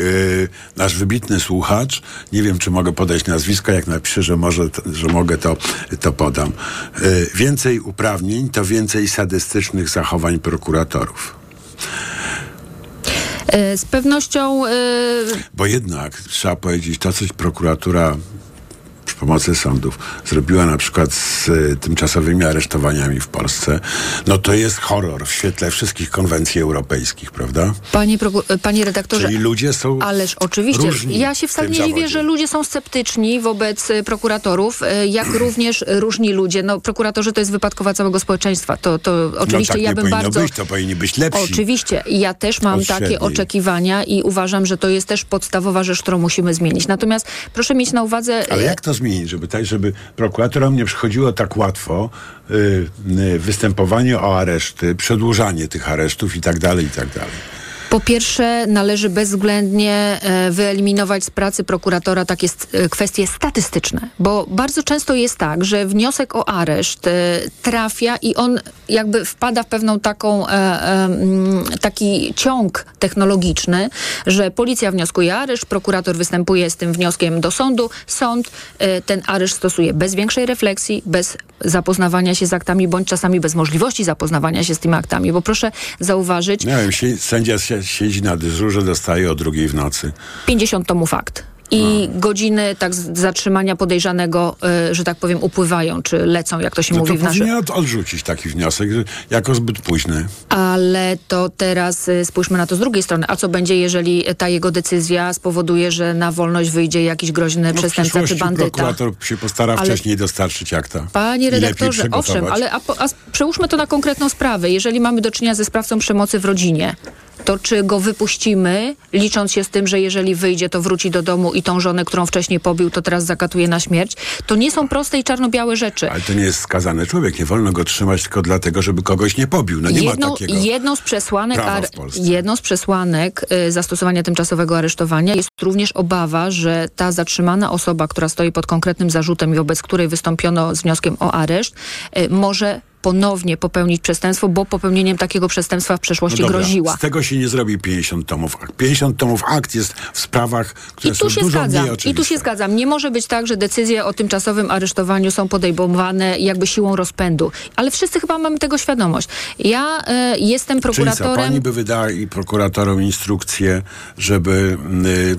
H: nasz wybitny słuchacz, nie wiem czy mogę podać nazwiska, jak napiszę, że, może, że mogę, to, to podam. E, więcej uprawnień to więcej sadystycznych zachowań prokuratorów.
X: E, Z pewnością
H: Bo jednak trzeba powiedzieć, to coś prokuratura przy pomocy sądów zrobiła na przykład z e, tymczasowymi aresztowaniami w Polsce, no to jest horror w świetle wszystkich konwencji europejskich, prawda?
X: Panie, e, panie redaktorze,
H: Czyli ludzie są
X: Ależ oczywiście. Ja się wcale nie dziwię, że ludzie są sceptyczni wobec e, prokuratorów, jak również różni ludzie. No, prokuratorzy to jest wypadkowa całego społeczeństwa. To, to oczywiście
H: no tak
X: ja bym bardzo.
H: być, to powinni być lepsi.
X: Oczywiście. Ja też mam takie
H: średniej.
X: oczekiwania i uważam, że to jest też podstawowa rzecz, którą musimy zmienić. Natomiast proszę mieć na uwadze.
H: Ale jak to zmienić, żeby tak, żeby prokuratorom nie przychodziło tak łatwo y, y, występowanie o areszty, przedłużanie tych aresztów i tak dalej, i tak dalej.
X: Po pierwsze, należy bezwzględnie e, wyeliminować z pracy prokuratora takie e, kwestie statystyczne, bo bardzo często jest tak, że wniosek o areszt e, trafia i on jakby wpada w pewną taką, taki ciąg technologiczny, że policja wnioskuje areszt, prokurator występuje z tym wnioskiem do sądu, sąd ten areszt stosuje bez większej refleksji, bez zapoznawania się z aktami, bądź czasami bez możliwości zapoznawania się z tymi aktami, bo proszę zauważyć,
H: wiem, sie- sędzia sie- siedzi na dyżurze, dostaje o drugiej w nocy.
X: 50 tomów akt. I godziny tak zatrzymania podejrzanego, y, że tak powiem, upływają, czy lecą, jak to się
H: No
X: mówi
H: to
X: w naszym...
H: powinien od- odrzucić taki wniosek jako zbyt późny.
X: Ale to teraz y, spójrzmy na to z drugiej strony. A co będzie, jeżeli ta jego decyzja spowoduje, że na wolność wyjdzie jakiś groźny
H: No
X: przestępca czy bandyta?
H: prokurator się postara
X: Ale-
H: wcześniej dostarczyć akta.
X: Panie redaktorze, owszem, ale a, a przełóżmy to na konkretną sprawę. Jeżeli mamy do czynienia ze sprawcą przemocy w rodzinie, to czy go wypuścimy, licząc się z tym, że jeżeli wyjdzie, to wróci do domu i tą żonę, którą wcześniej pobił, to teraz zakatuje na śmierć? To nie są proste i czarno-białe rzeczy.
H: Ale to nie jest skazany człowiek, nie wolno go trzymać tylko dlatego, żeby kogoś nie pobił. No nie
X: jedną,
H: ma takiego.
X: jedną z przesłanek, jedną z przesłanek y, zastosowania tymczasowego aresztowania jest również obawa, że ta zatrzymana osoba, która stoi pod konkretnym zarzutem i wobec której wystąpiono z wnioskiem o areszt, y, może ponownie popełnić przestępstwo, bo popełnieniem takiego przestępstwa w przeszłości
H: No dobra,
X: groziła.
H: Z tego się nie zrobi 50 tomów akt. 50 tomów akt jest w sprawach, które
X: I tu
H: są
X: się
H: dużo
X: zgadzam.
H: mniej
X: I tu
H: oczywiste.
X: się zgadzam. Nie może być tak, że decyzje o tymczasowym aresztowaniu są podejmowane jakby siłą rozpędu. Ale wszyscy chyba mamy tego świadomość. Ja y, jestem
H: Czyli co,
X: prokuratorem.
H: pani by wydała i prokuratorom instrukcję, żeby y, y,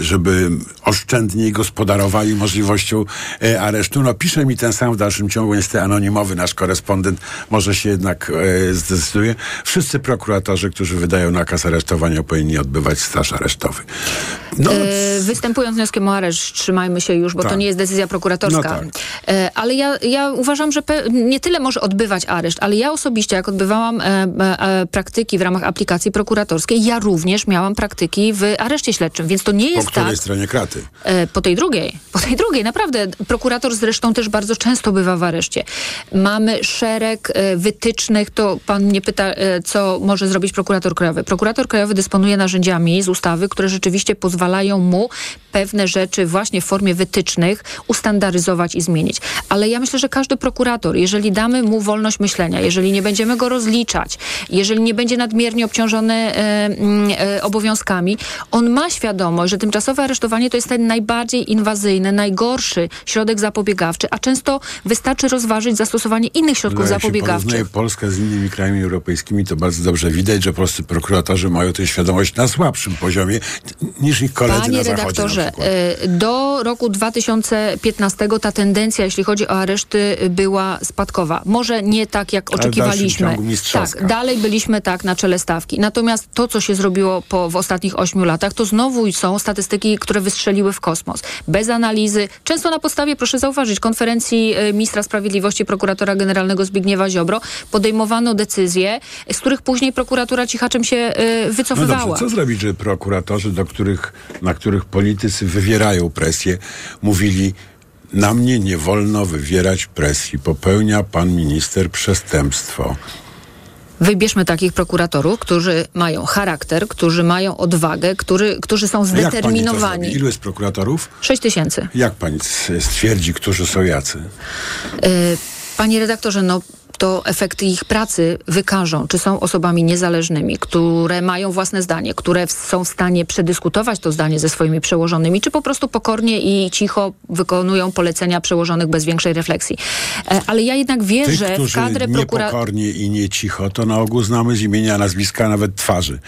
H: żeby oszczędniej gospodarowali możliwością e, aresztu. No pisze mi ten sam w dalszym ciągu, niestety anonimowy nasz korespondent, może się jednak e, zdecyduje. Wszyscy prokuratorzy, którzy wydają nakaz aresztowania, powinni odbywać staż aresztowy.
X: No. E, występując z wnioskiem o areszt, trzymajmy się już, bo
H: Tak.
X: to nie jest decyzja prokuratorska.
H: No tak.
X: E, ale ja, ja uważam, że nie tyle może odbywać areszt, ale ja osobiście, jak odbywałam e, e, e, praktyki w ramach aplikacji prokuratorskiej, ja również miałam praktyki w areszcie śledczym, więc to nie
H: Po
X: jest
H: której
X: tak.
H: stronie kraty?
X: E, Po tej drugiej, po tej drugiej, naprawdę. Prokurator zresztą też bardzo często bywa w areszcie. Mamy szereg e, wytycznych, to pan mnie pyta, e, co może zrobić prokurator krajowy. Prokurator krajowy dysponuje narzędziami z ustawy, które rzeczywiście pozwalają mu pewne rzeczy właśnie w formie wytycznych ustandaryzować i zmienić. Ale ja myślę, że każdy prokurator, jeżeli damy mu wolność myślenia, jeżeli nie będziemy go rozliczać, jeżeli nie będzie nadmiernie obciążony e, mm, e, obowiązkami, on ma świadomość, że tymczasowe aresztowanie to jest ten najbardziej inwazyjny, najgorszy środek zapobiegawczy, a często wystarczy rozważyć zastosowanie innych środków
H: No, jak
X: zapobiegawczych.
H: porównuje Polskę z innymi krajami europejskimi, to bardzo dobrze widać, że polscy prokuratorzy mają tę świadomość na słabszym poziomie niż ich koledzy
X: Panie
H: na na
X: redaktorze,
H: przykład.
X: y, do roku 2015 ta tendencja, jeśli chodzi o areszty, była spadkowa. Może nie tak, jak
H: Ale
X: oczekiwaliśmy. Tak, dalej byliśmy tak na czele stawki. Natomiast to, co się zrobiło po, w ostatnich ośmiu latach, to znowu są statystyki, które wystrzeliły w kosmos. Bez analizy, często na podstawie, proszę zauważyć, konferencji y, ministra sprawiedliwości, prokuratora generalnego Zbigniewa Ziobro, podejmowano decyzje, z których później prokuratura cichaczem się
H: No
X: wycofywała.
H: dobrze, co zrobić, że prokuratorzy, do których, na których politycy wywierają presję, mówili na mnie nie wolno wywierać presji, popełnia pan minister przestępstwo.
X: Wybierzmy takich prokuratorów, którzy mają charakter, którzy mają odwagę, który, którzy są zdeterminowani.
H: Ilu jest prokuratorów?
X: 6 tysięcy.
H: Jak pani stwierdzi, którzy są jacy?
X: Y, Panie redaktorze, no to efekty ich pracy wykażą, czy są osobami niezależnymi, które mają własne zdanie, które w- są w stanie przedyskutować to zdanie ze swoimi przełożonymi, czy po prostu pokornie i cicho wykonują polecenia przełożonych bez większej refleksji. E, Ale ja jednak
H: Tych,
X: wierzę w
H: którzy
X: kadrę prokuratorów.
H: niepokornie i nie cicho, to na ogół znamy z imienia, nazwiska, nawet twarzy.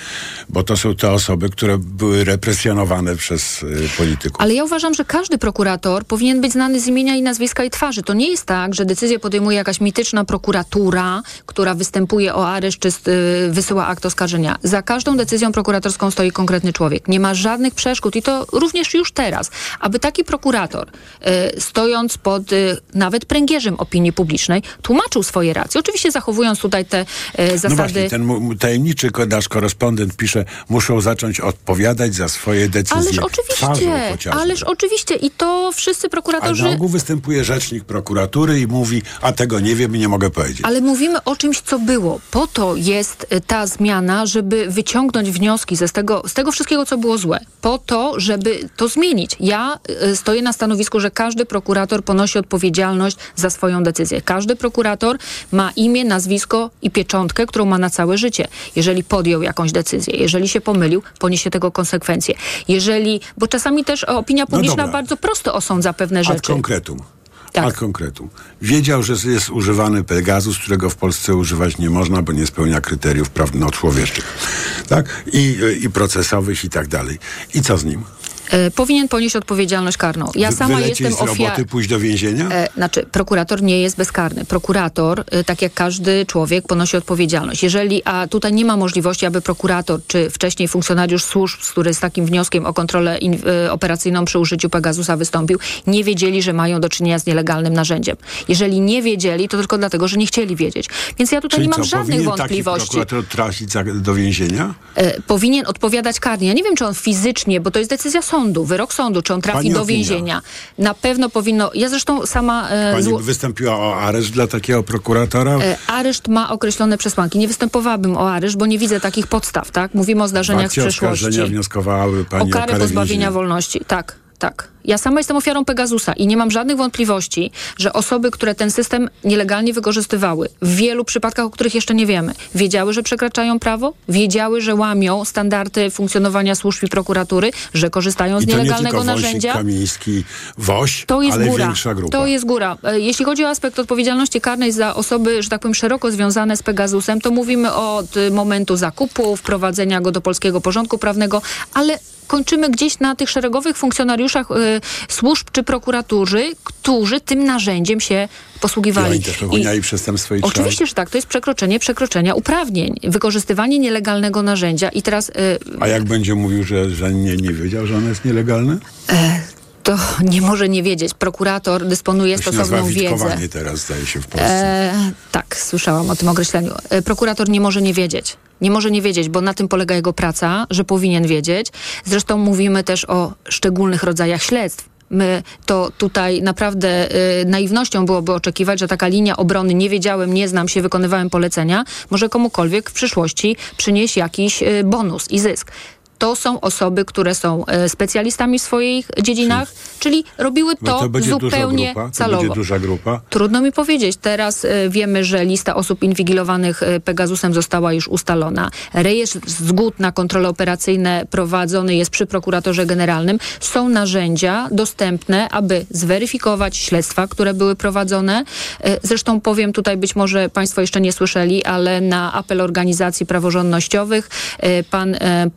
H: Bo to są te osoby, które były represjonowane przez y, polityków.
X: Ale ja uważam, że każdy prokurator powinien być znany z imienia i nazwiska i twarzy. To nie jest tak, że decyzję podejmuje jakaś mityczna prokuratura, która występuje o areszt czy y, wysyła akt oskarżenia. Za każdą decyzją prokuratorską stoi konkretny człowiek. Nie ma żadnych przeszkód i to również już teraz, aby taki prokurator, y, stojąc pod y, nawet pręgierzem opinii publicznej, tłumaczył swoje racje. Oczywiście zachowując tutaj te
H: No
X: zasady.
H: właśnie, ten tajemniczy nasz korespondent pisze, muszą zacząć odpowiadać za swoje decyzje.
X: Ależ oczywiście, ależ oczywiście i to wszyscy
H: A
X: prokuratorzy...
H: na ogół występuje rzecznik prokuratury i mówi, a tego nie wiem i nie mogę powiedzieć.
X: Ale mówimy o czymś, co było. Po to jest y, ta zmiana, żeby wyciągnąć wnioski z tego, z tego wszystkiego, co było złe. Po to, żeby to zmienić. Ja y, stoję na stanowisku, że każdy prokurator ponosi odpowiedzialność za swoją decyzję. Każdy prokurator ma imię, nazwisko i pieczątkę, którą ma na całe życie. Jeżeli podjął jakąś decyzję, jeżeli się pomylił, poniesie tego konsekwencje. Jeżeli, bo czasami też opinia publiczna
H: No
X: bardzo prosto osądza pewne
H: Ad
X: rzeczy. Tak.
H: Ad concretum. Wiedział, że jest używany Pegasus, którego w Polsce używać nie można, bo nie spełnia kryteriów prawno-człowieczych. Tak? I, I procesowych i tak dalej. I co z nim?
X: Y, powinien ponieść odpowiedzialność karną. Ja
H: Wy-
X: sama jestem ofiarą.
H: pójść do więzienia?
X: E, znaczy, prokurator nie jest bezkarny. Prokurator, e, tak jak każdy człowiek, ponosi odpowiedzialność. Jeżeli, a tutaj nie ma możliwości, aby prokurator, czy wcześniej funkcjonariusz służb, który z takim wnioskiem o kontrolę in, e, operacyjną przy użyciu Pegasusa wystąpił, nie wiedzieli, że mają do czynienia z nielegalnym narzędziem. Jeżeli nie wiedzieli, to tylko dlatego, że nie chcieli wiedzieć. Więc ja tutaj
H: Czyli
X: nie mam
H: co,
X: żadnych wątpliwości.
H: taki prokurator trafić do więzienia?
X: E, powinien odpowiadać karnie. Ja nie wiem, czy on fizycznie, bo to jest decyzja sądu, wyrok sądu, czy on trafi
H: Pani
X: do
H: opinia.
X: więzienia. Na pewno powinno. Ja zresztą sama. E,
H: Pani
X: zło-
H: wystąpiła o areszt dla takiego prokuratora?
X: E, Areszt ma określone przesłanki. Nie występowałabym o areszt, bo nie widzę takich podstaw, tak? Mówimy o zdarzeniach z przeszłości.
H: wnioskowałaby
X: O
H: pani o
X: karę
H: karę
X: pozbawienia
H: więzienia.
X: wolności. Tak, tak. Ja sama jestem ofiarą Pegasusa i nie mam żadnych wątpliwości, że osoby, które ten system nielegalnie wykorzystywały, w wielu przypadkach, o których jeszcze nie wiemy, wiedziały, że przekraczają prawo, wiedziały, że łamią standardy funkcjonowania służb i prokuratury, że korzystają z
H: I to nie
X: nielegalnego
H: tylko Wąsik,
X: narzędzia.
H: Kamiński, Woś,
X: To jest
H: ale
X: góra.
H: większa grupa.
X: To jest góra. E, Jeśli chodzi o aspekt odpowiedzialności karnej za osoby, że tak powiem, szeroko związane z Pegasusem, to mówimy od y, momentu zakupu, wprowadzenia go do polskiego porządku prawnego, ale kończymy gdzieś na tych szeregowych funkcjonariuszach y, służb czy prokuraturzy, którzy tym narzędziem się
H: I
X: posługiwali.
H: oni też popełniali przestępstwo i
X: Oczywiście, że tak. To jest przekroczenie przekroczenia uprawnień. Wykorzystywanie nielegalnego narzędzia i teraz... y,
H: A jak będzie mówił, że, że nie, nie wiedział, że ono jest nielegalne?
X: to nie może nie wiedzieć. Prokurator dysponuje
H: To
X: stosowną
H: witkowanie teraz, zdaje się, w Polsce.
X: E, tak, słyszałam o tym określeniu. E, prokurator nie może nie wiedzieć. Nie może nie wiedzieć, bo na tym polega jego praca, że powinien wiedzieć. Zresztą mówimy też o szczególnych rodzajach śledztw. My to tutaj naprawdę y, naiwnością byłoby oczekiwać, że taka linia obrony nie wiedziałem, nie znam się, wykonywałem polecenia, może komukolwiek w przyszłości przynieść jakiś y, bonus i zysk. To są osoby, które są e, specjalistami w swoich dziedzinach, czyli robiły
H: Bo
X: to,
H: to
X: zupełnie
H: grupa,
X: celowo.
H: duża grupa.
X: Trudno mi powiedzieć. Teraz e, wiemy, że lista osób inwigilowanych e, Pegasusem została już ustalona. Rejestr zgód na kontrole operacyjne prowadzony jest przy prokuratorze generalnym. Są narzędzia dostępne, aby zweryfikować śledztwa, które były prowadzone. Zresztą powiem tutaj, być może Państwo jeszcze nie słyszeli, ale na apel organizacji praworządnościowych pan e,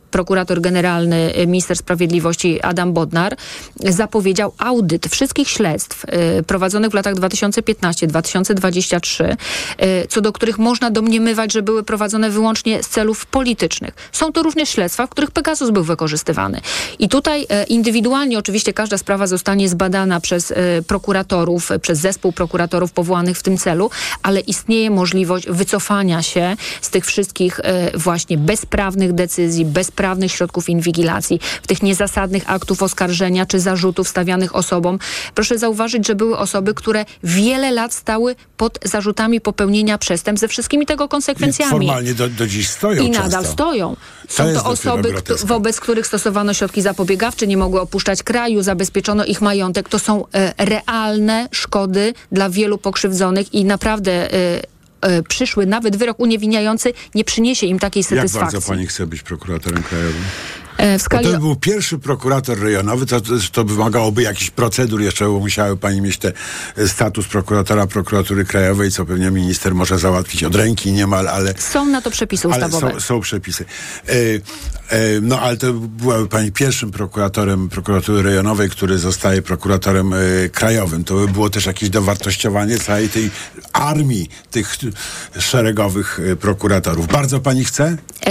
X: prokurator generalny e, minister sprawiedliwości Adam Bodnar zapowiedział audyt wszystkich śledztw e, prowadzonych w latach 2015-2023, e, co do których można domniemywać, że były prowadzone wyłącznie z celów politycznych. Są to również śledztwa, w których Pegasus był wykorzystywany. I tutaj e, indywidualnie oczywiście każda sprawa zostanie zbadana przez e, prokuratorów, przez zespół prokuratorów powołanych w tym celu, ale istnieje możliwość wycofania się z tych wszystkich e, właśnie bezprawnych decyzji, bezprawnych środków inwigilacji, w tych niezasadnych aktów oskarżenia czy zarzutów stawianych osobom. Proszę zauważyć, że były osoby, które wiele lat stały pod zarzutami popełnienia przestępstw ze wszystkimi tego konsekwencjami.
H: Formalnie do, do dziś stoją
X: I
H: często.
X: nadal stoją.
H: To
X: Są to
H: dopiero
X: osoby, kto, wobec których stosowano środki zapobiegawcze, nie mogły opuszczać kraju, zabezpieczono ich majątek. To są e, realne szkody dla wielu pokrzywdzonych i naprawdę e, przyszły nawet wyrok uniewinniający nie przyniesie im takiej
H: Jak
X: satysfakcji.
H: bardzo pani chce być prokuratorem krajowym?
X: E, skali
H: to był pierwszy prokurator rejonowy, to, to, wymagałoby jakichś procedur jeszcze, bo musiały pani mieć te e, status prokuratora prokuratury krajowej, co pewnie minister może załatwić od ręki niemal, ale
X: są na to przepisy ustawowe.
H: są, są przepisy. E, no ale to byłaby pani pierwszym prokuratorem prokuratury rejonowej, który zostaje prokuratorem e, krajowym. To by było też jakieś dowartościowanie całej tej armii tych szeregowych e, prokuratorów. Bardzo pani chce?